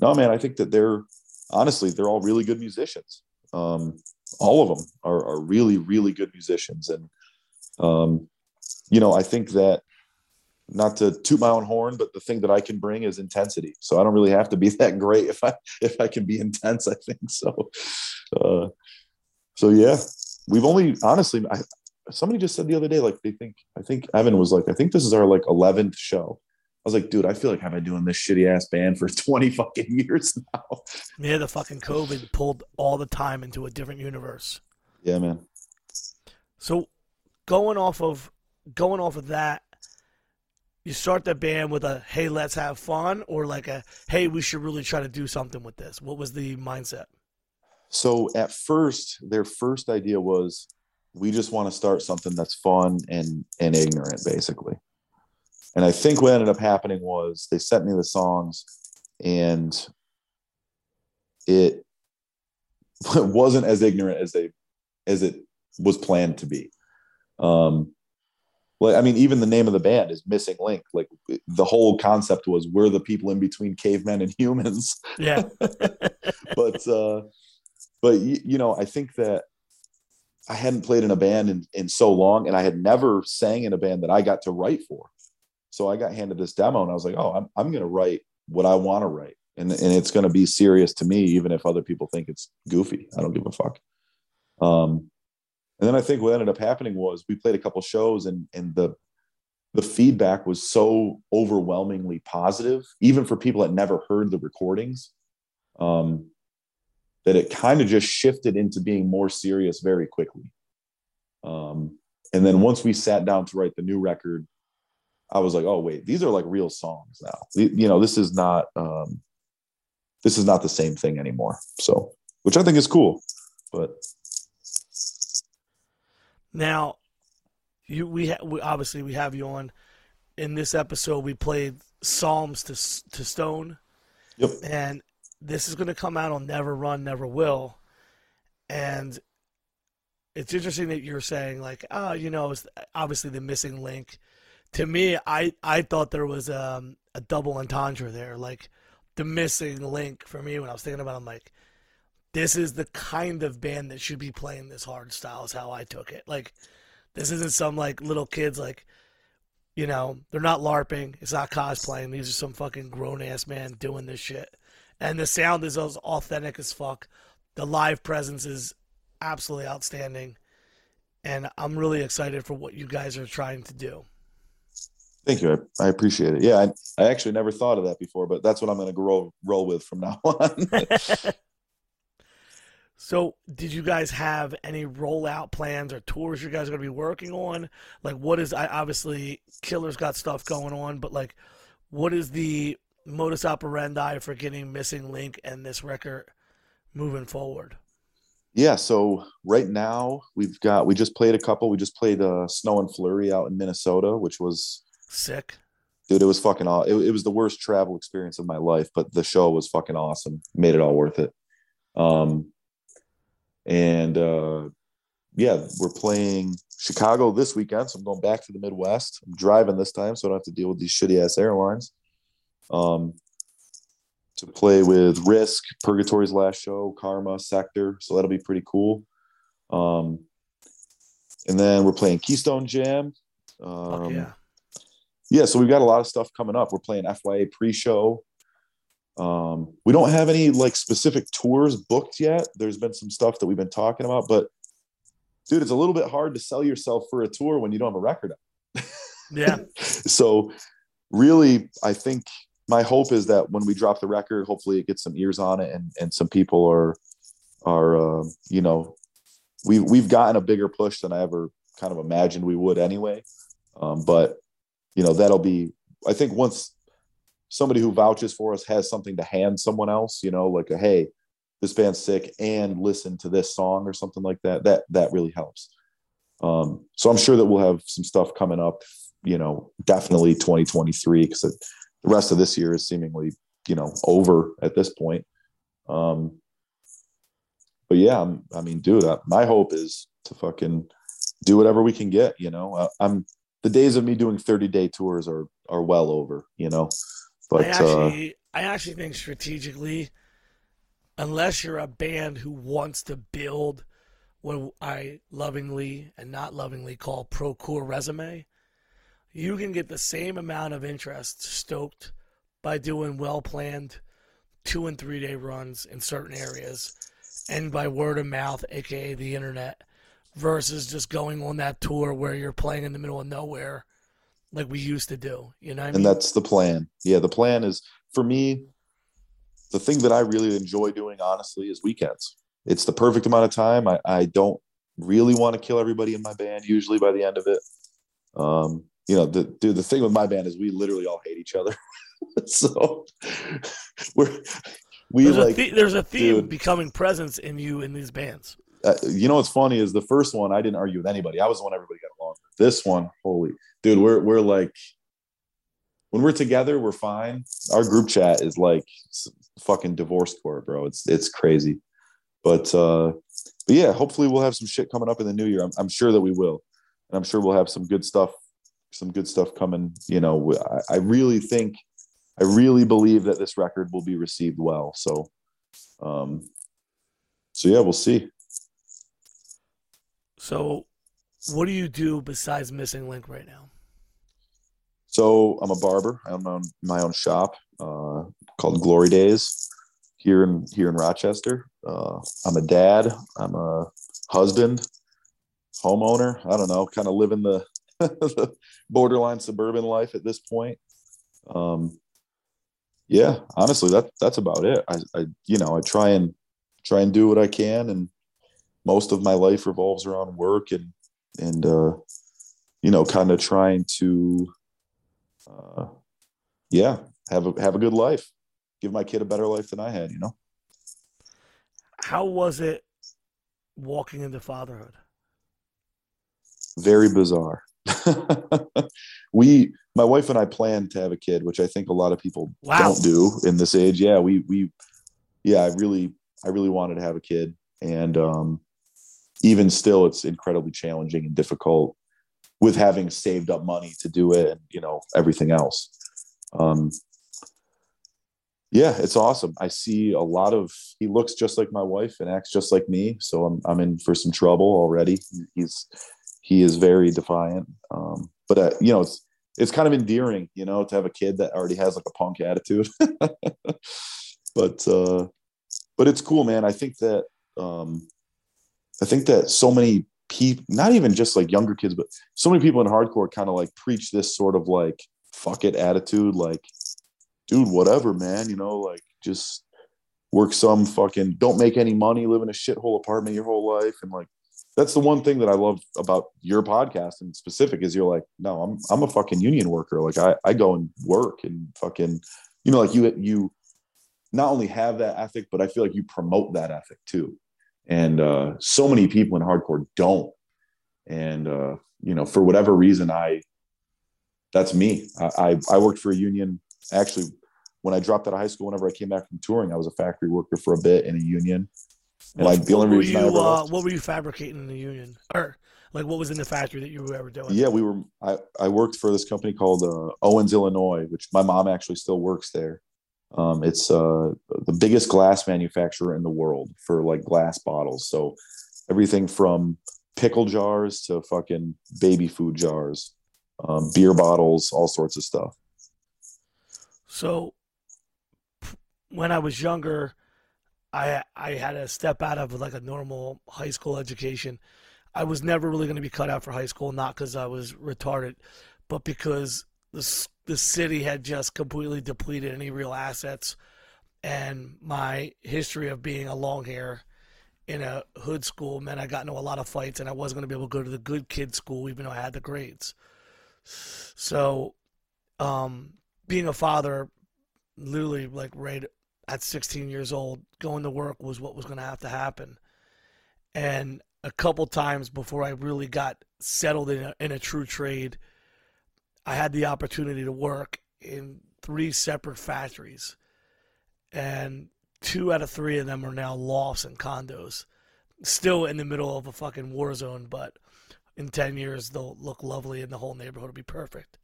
no, man, I think that they're honestly they're all really good musicians. Um, all of them are, are really, really good musicians, and um, you know, I think that not to toot my own horn, but the thing that I can bring is intensity. So I don't really have to be that great if I if I can be intense. I think so. Uh, so yeah, we've only honestly. I, somebody just said the other day, like they think. I think Evan was like, I think this is our like eleventh show. I was like, dude, I feel like I've been doing this shitty ass band for twenty fucking years now. Yeah, the fucking COVID pulled all the time into a different universe. Yeah, man. So going off of going off of that, you start the band with a hey, let's have fun, or like a hey, we should really try to do something with this. What was the mindset? So at first, their first idea was, we just want to start something that's fun and and ignorant, basically. And I think what ended up happening was they sent me the songs, and it wasn't as ignorant as they as it was planned to be. Um, like I mean, even the name of the band is Missing Link. Like the whole concept was we're the people in between cavemen and humans Yeah, but uh but you, you know i think that i hadn't played in a band in, in so long and i had never sang in a band that i got to write for. So i got handed this demo and i was like oh i'm, I'm going to write what i want to write. And, and it's going to be serious to me even if other people think it's goofy. I don't give a fuck. Um And then I think what ended up happening was we played a couple shows and and the the feedback was so overwhelmingly positive, even for people that never heard the recordings, um, that it kind of just shifted into being more serious very quickly. Um, and then once we sat down to write the new record, I was like, oh wait, these are like real songs now. You know, this is not um, this is not the same thing anymore. So, which I think is cool, but now you we, ha- we obviously we have you on in this episode we played psalms to to stone yep and this is going to come out on never run never will and it's interesting that you're saying like oh you know it's obviously the missing link to me i i thought there was um, a double entendre there like the missing link for me when i was thinking about it, i'm like this is the kind of band that should be playing this hard style is how i took it like this isn't some like little kids like, you know, they're not LARPing. It's not cosplaying. These are some fucking grown ass man doing this shit. And the sound is as authentic as fuck. The live presence is absolutely outstanding. And I'm really excited for what you guys are trying to do. Thank you. I, I appreciate it. Yeah, I, I actually never thought of that before, but that's what I'm going to roll roll with from now on. So, did you guys have any rollout plans or tours you guys are going to be working on? Like, what is I obviously Killer's got stuff going on, but like, what is the modus operandi for getting Missing Link and this record moving forward? Yeah, so right now we've got we just played a couple. We just played uh, Snow and Flurry out in Minnesota, which was sick. Dude, it was fucking awesome. It, it was the worst travel experience of my life, but the show was fucking awesome. Made it all worth it. Um, and uh, yeah, we're playing Chicago this weekend. So I'm going back to the Midwest. I'm driving this time, so I don't have to deal with these shitty ass airlines. Um, to play with Risk, Purgatory's last show, Karma, Sector. So that'll be pretty cool. Um, and then we're playing Keystone Jam. Um, yeah. Yeah, so we've got a lot of stuff coming up. We're playing FYA pre-show um, we don't have any like specific tours booked yet. There's been some stuff that we've been talking about, but dude, it's a little bit hard to sell yourself for a tour when you don't have a record out. Yeah. so really, I think my hope is that when we drop the record, hopefully it gets some ears on it and, and some people are, are, uh, you know, we, we've gotten a bigger push than I ever kind of imagined we would anyway. Um, but you know, that'll be, I think once somebody who vouches for us has something to hand someone else, you know, like a hey, this band's sick and listen to this song or something like that. That that really helps. Um, so I'm sure that we'll have some stuff coming up, you know, definitely 2023 because the rest of this year is seemingly, you know, over at this point. Um, but yeah, I'm, I mean, dude, I, my hope is to fucking do whatever we can get. You know, I, I'm the days of me doing 30 day tours are are well over. You know, but I actually, uh, I actually think strategically, unless you're a band who wants to build what I lovingly and not lovingly call pro-core resume, you can get the same amount of interest stoked by doing well-planned two and three day runs in certain areas and by word of mouth, aka the internet, versus just going on that tour where you're playing in the middle of nowhere like we used to do. You know, and mean? that's the plan. Yeah, the plan is for me. The thing that I really enjoy doing, honestly, is weekends. It's the perfect amount of time. I, I don't really want to kill everybody in my band. Usually by the end of it, um, you know, the dude. The thing with my band is we literally all hate each other. so we're we there's like a th- there's a theme dude, becoming presence in you in these bands. Uh, you know what's funny is the first one I didn't argue with anybody. I was the one everybody got along with. This one, holy dude, we're we're like when we're together, we're fine. Our group chat is like fucking divorce court, bro. It's it's crazy. But uh but yeah, hopefully we'll have some shit coming up in the new year. I'm, I'm sure that we will. And I'm sure we'll have some good stuff, some good stuff coming. You know, I, I really think I really believe that this record will be received well. So um so yeah, we'll see. So, what do you do besides Missing Link right now? So I'm a barber. I own my own shop uh, called Glory Days here in here in Rochester. Uh, I'm a dad. I'm a husband. homeowner. I don't know, kind of living the, the borderline suburban life at this point. Um, yeah, honestly, that that's about it. I, I, you know, I try and try and do what I can, and most of my life revolves around work and and uh, you know, kind of trying to, uh, yeah, have a have a good life, give my kid a better life than I had. You know. How was it walking into fatherhood? Very bizarre. we, my wife and I, planned to have a kid, which I think a lot of people Wow. don't do in this age. Yeah, we we, yeah, I really, I really wanted to have a kid, and um, even still, it's incredibly challenging and difficult with having saved up money to do it, and you know everything else. Um, yeah, it's awesome. I see a lot of. He looks just like my wife and acts just like me, so I'm I'm in for some trouble already. He's he is very defiant, um, but uh, you know it's it's kind of endearing, you know, to have a kid that already has like a punk attitude. but uh, but it's cool, man. I think that um, I think that so many people, not even just like younger kids, but so many people in hardcore kind of like preach this sort of like fuck it attitude, like dude, whatever, man, you know, like just work some fucking don't make any money, live in a shithole apartment your whole life. And like that's the one thing that I love about your podcast in specific is you're like, no, I'm I'm a fucking union worker. Like I, I go and work and fucking, you know, like you you not only have that ethic, but I feel like you promote that ethic too. And uh so many people in hardcore don't. And uh, you know, for whatever reason, I that's me. I, I, I worked for a union. Actually, when I dropped out of high school, whenever I came back from touring, I was a factory worker for a bit in a union. And like the what only were reason I you, uh, what were you fabricating in the union, or like what was in the factory that you were ever doing? yeah, we were. I, I worked for this company called uh, Owens, Illinois, which my mom actually still works there. Um, it's uh, the biggest glass manufacturer in the world for like glass bottles. So everything from pickle jars to fucking baby food jars, um, beer bottles, all sorts of stuff. So when I was younger, I I had to step out of like a normal high school education. I was never really going to be cut out for high school, not because I was retarded, but because the the city had just completely depleted any real assets, and my history of being a long hair in a hood school meant I got into a lot of fights, and I wasn't going to be able to go to the good kid school even though I had the grades. So, um, being a father, literally like right at 16 years old, going to work was what was going to have to happen. And a couple times before I really got settled in a, in a true trade, I had the opportunity to work in three separate factories. And two out of three of them are now lofts and condos. Still in the middle of a fucking war zone, but in 10 years they'll look lovely and the whole neighborhood will be perfect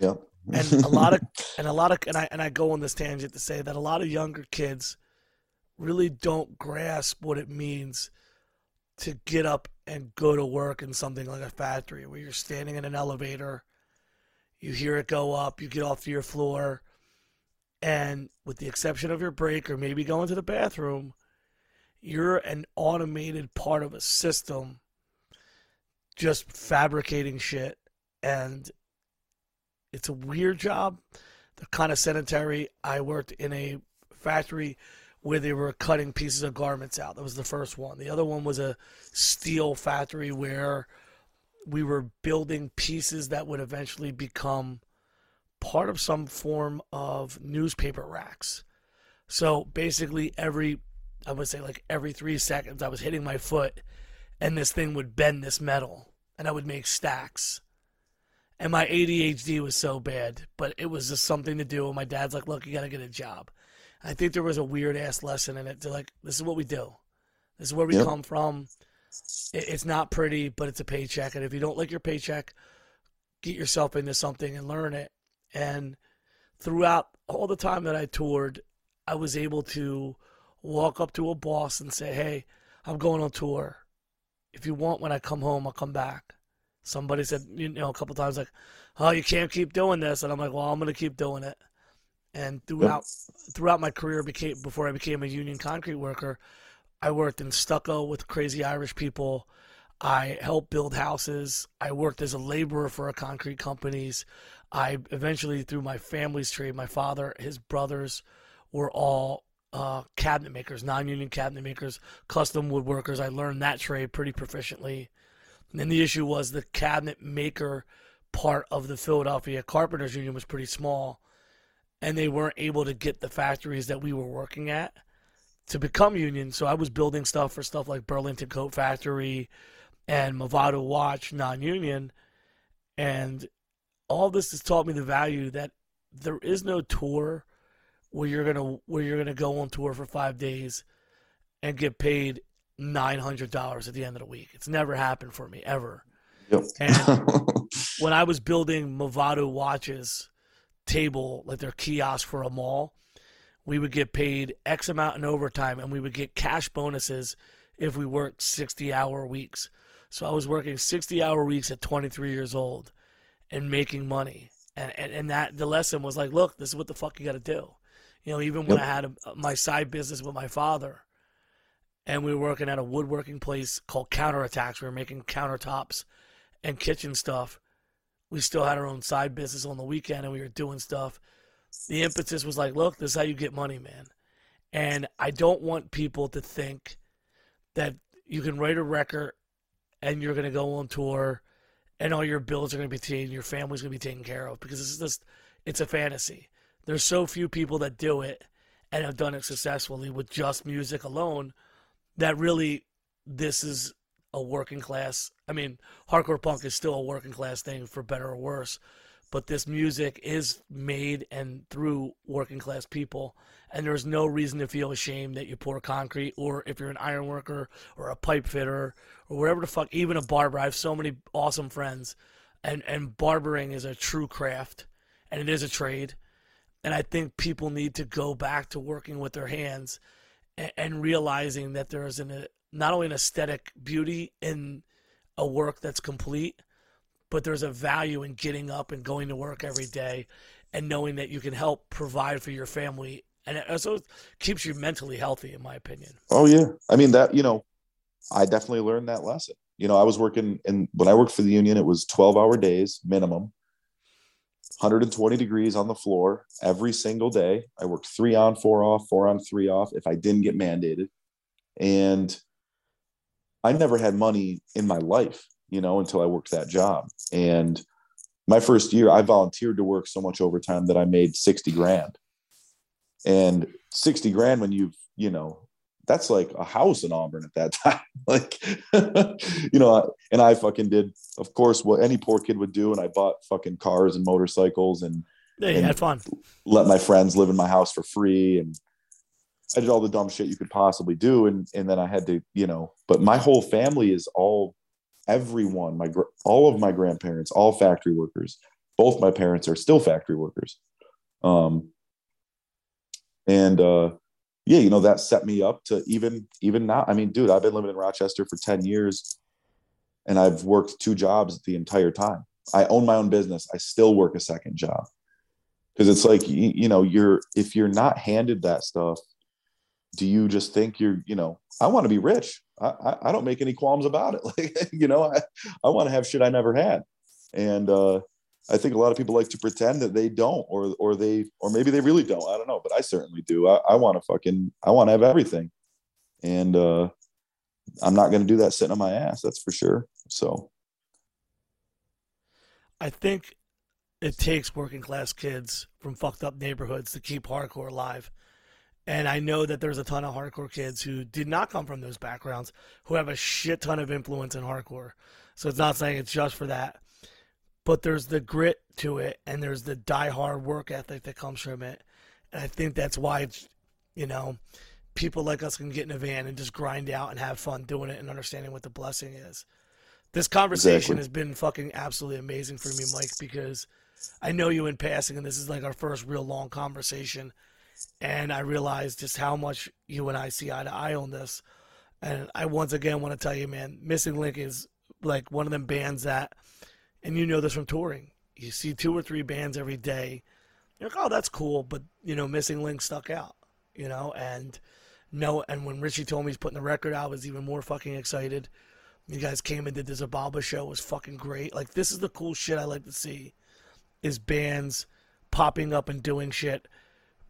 Yep. And a lot of and a lot of and I and I go on this tangent to say that a lot of younger kids really don't grasp what it means to get up and go to work in something like a factory where you're standing in an elevator, you hear it go up, you get off to your floor, and with the exception of your break or maybe going to the bathroom, you're an automated part of a system just fabricating shit and it's a weird job. They're kind of sedentary. I worked in a factory where they were cutting pieces of garments out. That was the first one. The other one was a steel factory where we were building pieces that would eventually become part of some form of newspaper racks. So basically, every, I would say like every three seconds, I was hitting my foot and this thing would bend this metal and I would make stacks and my ADHD was so bad, but it was just something to do. And my dad's like, "Look, you got to get a job." I think there was a weird ass lesson in it. To like, this is what we do. This is where we Yep. come from. It, it's not pretty, but it's a paycheck. And if you don't like your paycheck, get yourself into something and learn it. And throughout all the time that I toured, I was able to walk up to a boss and say, "Hey, I'm going on tour. If you want, when I come home, I'll come back." Somebody said, you know, a couple times, like, "Oh, you can't keep doing this," and I'm like, "Well, I'm gonna keep doing it." And throughout throughout my career, became before I became a union concrete worker, I worked in stucco with crazy Irish people. I helped build houses. I worked as a laborer for a concrete companies. I eventually, through my family's trade, my father, his brothers were all uh, cabinet makers, non-union cabinet makers, custom woodworkers. I learned that trade pretty proficiently. And then the issue was the cabinet maker part of the Philadelphia Carpenters Union was pretty small, and they weren't able to get the factories that we were working at to become union. So I was building stuff for stuff like Burlington Coat Factory and Movado Watch, non-union, and all this has taught me the value that there is no tour where you're gonna where you're gonna go on tour for five days and get paid nine hundred dollars at the end of the week. It's never happened for me ever. Yep. And when I was building Movado watches table, like their kiosk for a mall, we would get paid X amount in overtime and we would get cash bonuses if we worked 60 hour weeks. So I was working 60 hour weeks at 23 years old and making money. And, and, and that the lesson was like, look, this is what the fuck you got to do. You know, even when Yep. I had a, my side business with my father, and we were working at a woodworking place called Counterattacks. We were making countertops and kitchen stuff. We still had our own side business on the weekend, and we were doing stuff. The impetus was like, look, this is how you get money, man. And I don't want people to think that you can write a record and you're going to go on tour and all your bills are going to be taken, and your family's going to be taken care of because it's just, it's a fantasy. There's so few people that do it and have done it successfully with just music alone that really this is a working class. I mean, hardcore punk is still a working class thing for better or worse, but this music is made and through working class people. And there's no reason to feel ashamed that you pour concrete or if you're an iron worker or a pipe fitter or whatever the fuck, even a barber. I have so many awesome friends and, and barbering is a true craft and it is a trade. And I think people need to go back to working with their hands and, and realizing that there is an, not only an aesthetic beauty in a work that's complete, but there's a value in getting up and going to work every day and knowing that you can help provide for your family. And it also keeps you mentally healthy, in my opinion. Oh yeah. I mean that, you know, I definitely learned that lesson. You know, I was working and when I worked for the union, it was 12 hour days minimum, 120 degrees on the floor every single day. I worked three on, four off, four on, three off if I didn't get mandated. And I never had money in my life, you know, until I worked that job. And my first year, I volunteered to work so much overtime that I made 60 grand. And 60 grand when you've, you know, that's like a house in Auburn at that time. like, you know, and I fucking did, of course, what any poor kid would do. And I bought fucking cars and motorcycles and Yeah, And- had fun. let my friends live in my house for free. And I did all the dumb shit you could possibly do. And, and then I had to, you know, but my whole family is all, everyone, my, all of my grandparents, all factory workers. Both my parents are still factory workers. Um, and, uh, yeah, you know, that set me up to even, even now. I mean, dude, I've been living in Rochester for 10 years and I've worked two jobs the entire time. I own my own business. I still work a second job because it's like you, you know you're if you're not handed that stuff do you just think you're you know i want to be rich I, I i don't make any qualms about it like you know i i want to have shit i never had and uh i think a lot of people like to pretend that they don't or or they or maybe they really don't i don't know but i certainly do i, I want to fucking i want to have everything and uh i'm not going to do that sitting on my ass that's for sure so I think it takes working class kids from fucked up neighborhoods to keep hardcore alive. And I know that there's a ton of hardcore kids who did not come from those backgrounds who have a shit ton of influence in hardcore. So it's not saying it's just for that. But there's the grit to it and there's the die hard work ethic that comes from it. And I think that's why it's, you know, people like us can get in a van and just grind out and have fun doing it and understanding what the blessing is. This conversation Exactly. has been fucking absolutely amazing for me, Mike, because I know you in passing, and this is like our first real long conversation. And I realize just how much you and I see eye to eye on this. And I once again want to tell you, man, Missing Link is like one of them bands that, and you know this from touring. You see two or three bands every day. You're like, oh, that's cool, but you know, Missing Link stuck out, you know, and no, and when Richie told me he's putting the record out, I was even more fucking excited. You guys came and did the Zabalba show. It was fucking great. Like this is the cool shit I like to see, is bands popping up and doing shit,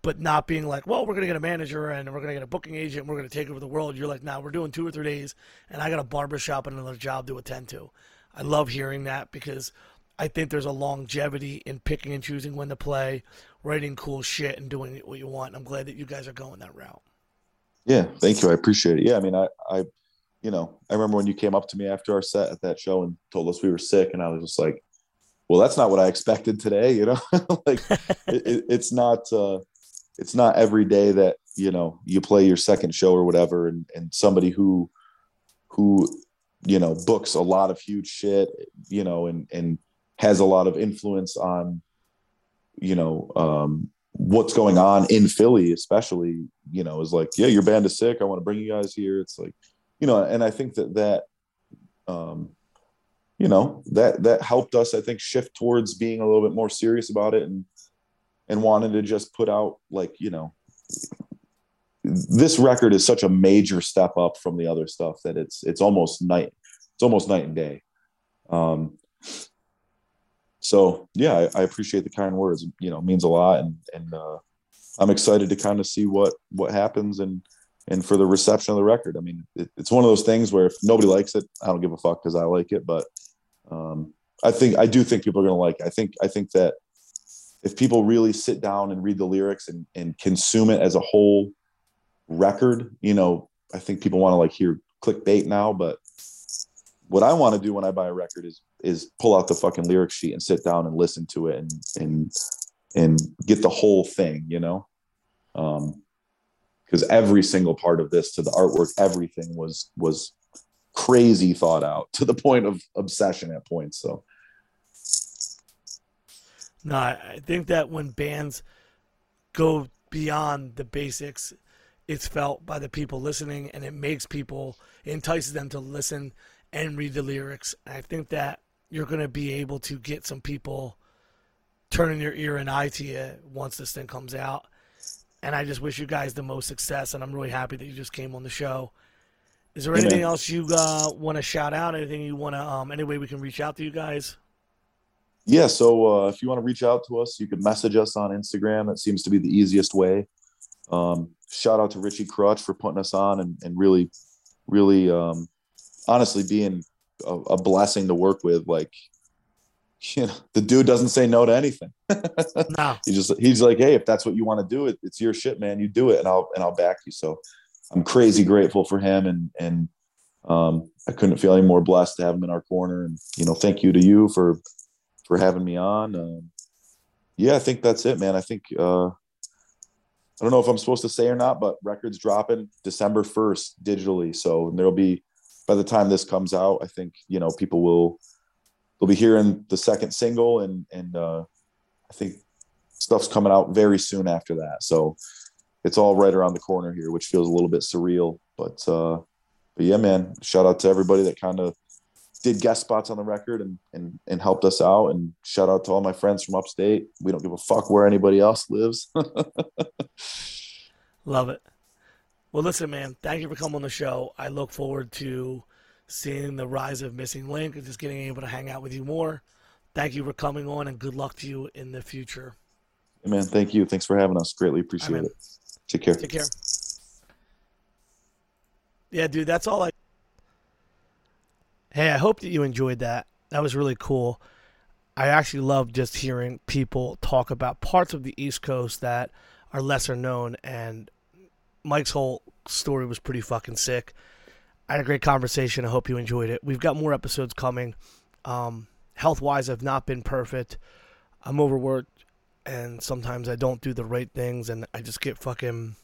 but not being like, well, we're gonna get a manager and we're gonna get a booking agent. And we're gonna take over the world. You're like, nah, we're doing two or three days, and I got a barbershop and another job to attend to. I love hearing that because I think there's a longevity in picking and choosing when to play, writing cool shit, and doing what you want. I'm glad that you guys are going that route. Yeah, thank you. I appreciate it. Yeah, I mean, I, I, you know, I remember when you came up to me after our set at that show and told us we were sick, and I was just like, well, that's not what I expected today. You know, like it, it's not, uh, it's not every day that you know you play your second show or whatever, and and somebody who, who, you know, books a lot of huge shit, you know, and and has a lot of influence on, you know, um, what's going on in Philly, especially, you know, is like, yeah, your band is sick. I want to bring you guys here. It's like, you know, and I think that that, um, you know, that that helped us, I think, shift towards being a little bit more serious about it and and wanted to just put out like, you know, this record is such a major step up from the other stuff that it's it's almost night it's almost night and day. Um, so yeah, I, I, appreciate the kind words. You know, means a lot, and and uh, I'm excited to kind of see what what happens and and for the reception of the record. I mean, it, it's one of those things where if nobody likes it, I don't give a fuck because I like it. But um, I think I do think people are going to like. It. I think I think that if people really sit down and read the lyrics and and consume it as a whole record, you know, I think people want to like hear clickbait now, but what I want to do when I buy a record is is pull out the fucking lyric sheet and sit down and listen to it and and and get the whole thing, you know. Um because every single part of this to the artwork, everything was was crazy thought out to the point of obsession at points. So no, I think that when bands go beyond the basics, it's felt by the people listening and it makes people entices them to listen and read the lyrics. And I think that you're going to be able to get some people turning their ear and eye to you once this thing comes out. And I just wish you guys the most success. And I'm really happy that you just came on the show. Is there anything else you uh, want to shout out? Anything you want to, um, any way we can reach out to you guys? Yeah. So uh, if you want to reach out to us, you can message us on Instagram. That seems to be the easiest way. Um, shout out to Richie Crutch for putting us on and, and really, really um, honestly being a, a blessing to work with. Like, you know, the dude doesn't say no to anything. no, he just he's like, hey, if that's what you want to do, it, it's your shit, man. You do it, and I'll and I'll back you. So I'm crazy grateful for him, and and um, I couldn't feel any more blessed to have him in our corner. And you know, thank you to you for for having me on. Um, yeah, I think that's it, man. I think uh, I don't know if I'm supposed to say or not, but records dropping December 1st digitally. So there'll be by the time this comes out, I think you know people will they'll be hearing the second single, and and uh, I think stuff's coming out very soon after that. So it's all right around the corner here, which feels a little bit surreal. But uh, but yeah, man, shout out to everybody that kind of did guest spots on the record and, and and helped us out and shout out to all my friends from upstate we don't give a fuck where anybody else lives love it well, listen, man, thank you for coming on the show. I look forward to seeing the rise of Missing Link and just getting able to hang out with you more. Thank you for coming on, and good luck to you in the future. Hey man, thank you. Thanks for having us. Greatly appreciate right, it. Take care. Take care. Yeah, dude, that's all I. Hey, I hope that you enjoyed that. That was really cool. I actually love just hearing people talk about parts of the East Coast that are lesser known and Mike's whole story was pretty fucking sick. I had a great conversation. I hope you enjoyed it. We've got more episodes coming. Um, health wise, I've not been perfect. I'm overworked, and sometimes I don't do the right things, and I just get fucking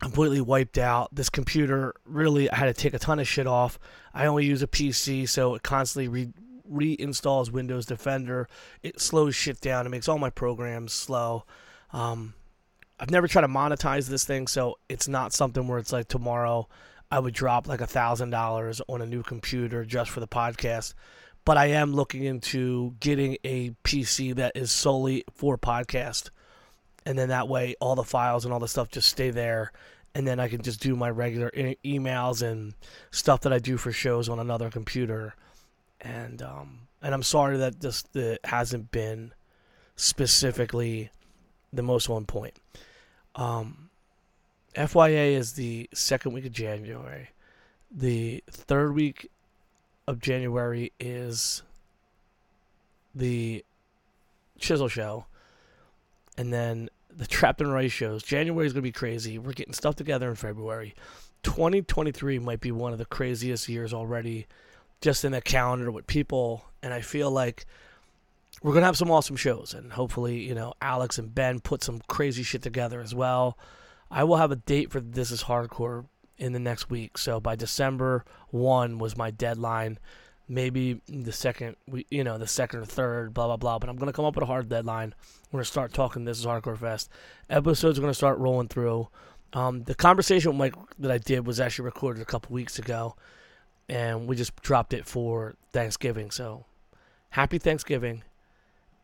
completely wiped out. This computer really, I had to take a ton of shit off. I only use a PC, so it constantly re- reinstalls Windows Defender. It slows shit down. It makes all my programs slow. Um, I've never tried to monetize this thing, so it's not something where it's like tomorrow I would drop like a thousand dollars on a new computer just for the podcast. But I am looking into getting a PC that is solely for podcast. And then that way all the files and all the stuff just stay there and then I can just do my regular e- emails and stuff that I do for shows on another computer. And um, and I'm sorry that this that hasn't been specifically the most on point. Um, FYA is the second week of January. The third week of January is the Chisel Show. And then the Trapped Under Ice shows. January is going to be crazy. We're getting stuff together in February. 2023 might be one of the craziest years already, just in the calendar with people. And I feel like we're going to have some awesome shows. And hopefully, you know, Alex and Ben put some crazy shit together as well. I will have a date for This Is Hardcore in the next week. So by December 1 was my deadline. Maybe the second, you know, the second or third, blah, blah, blah. But I'm going to come up with a hard deadline. We're to start talking This Is Hardcore Fest. Episodes are to start rolling through. Um, the conversation with Mike that I did was actually recorded a couple weeks ago. And we just dropped it for Thanksgiving. So happy Thanksgiving.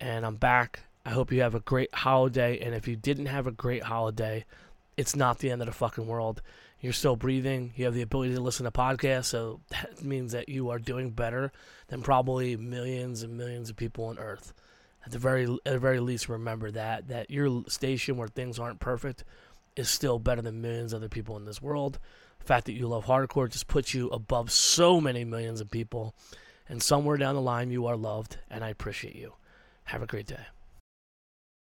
And I'm back. I hope you have a great holiday. And if you didn't have a great holiday, it's not the end of the fucking world. You're still breathing. You have the ability to listen to podcasts, so that means that you are doing better than probably millions and millions of people on Earth. At the very, at the very least, remember that that your station where things aren't perfect is still better than millions of other people in this world. The fact that you love hardcore just puts you above so many millions of people, and somewhere down the line, you are loved, and I appreciate you. Have a great day.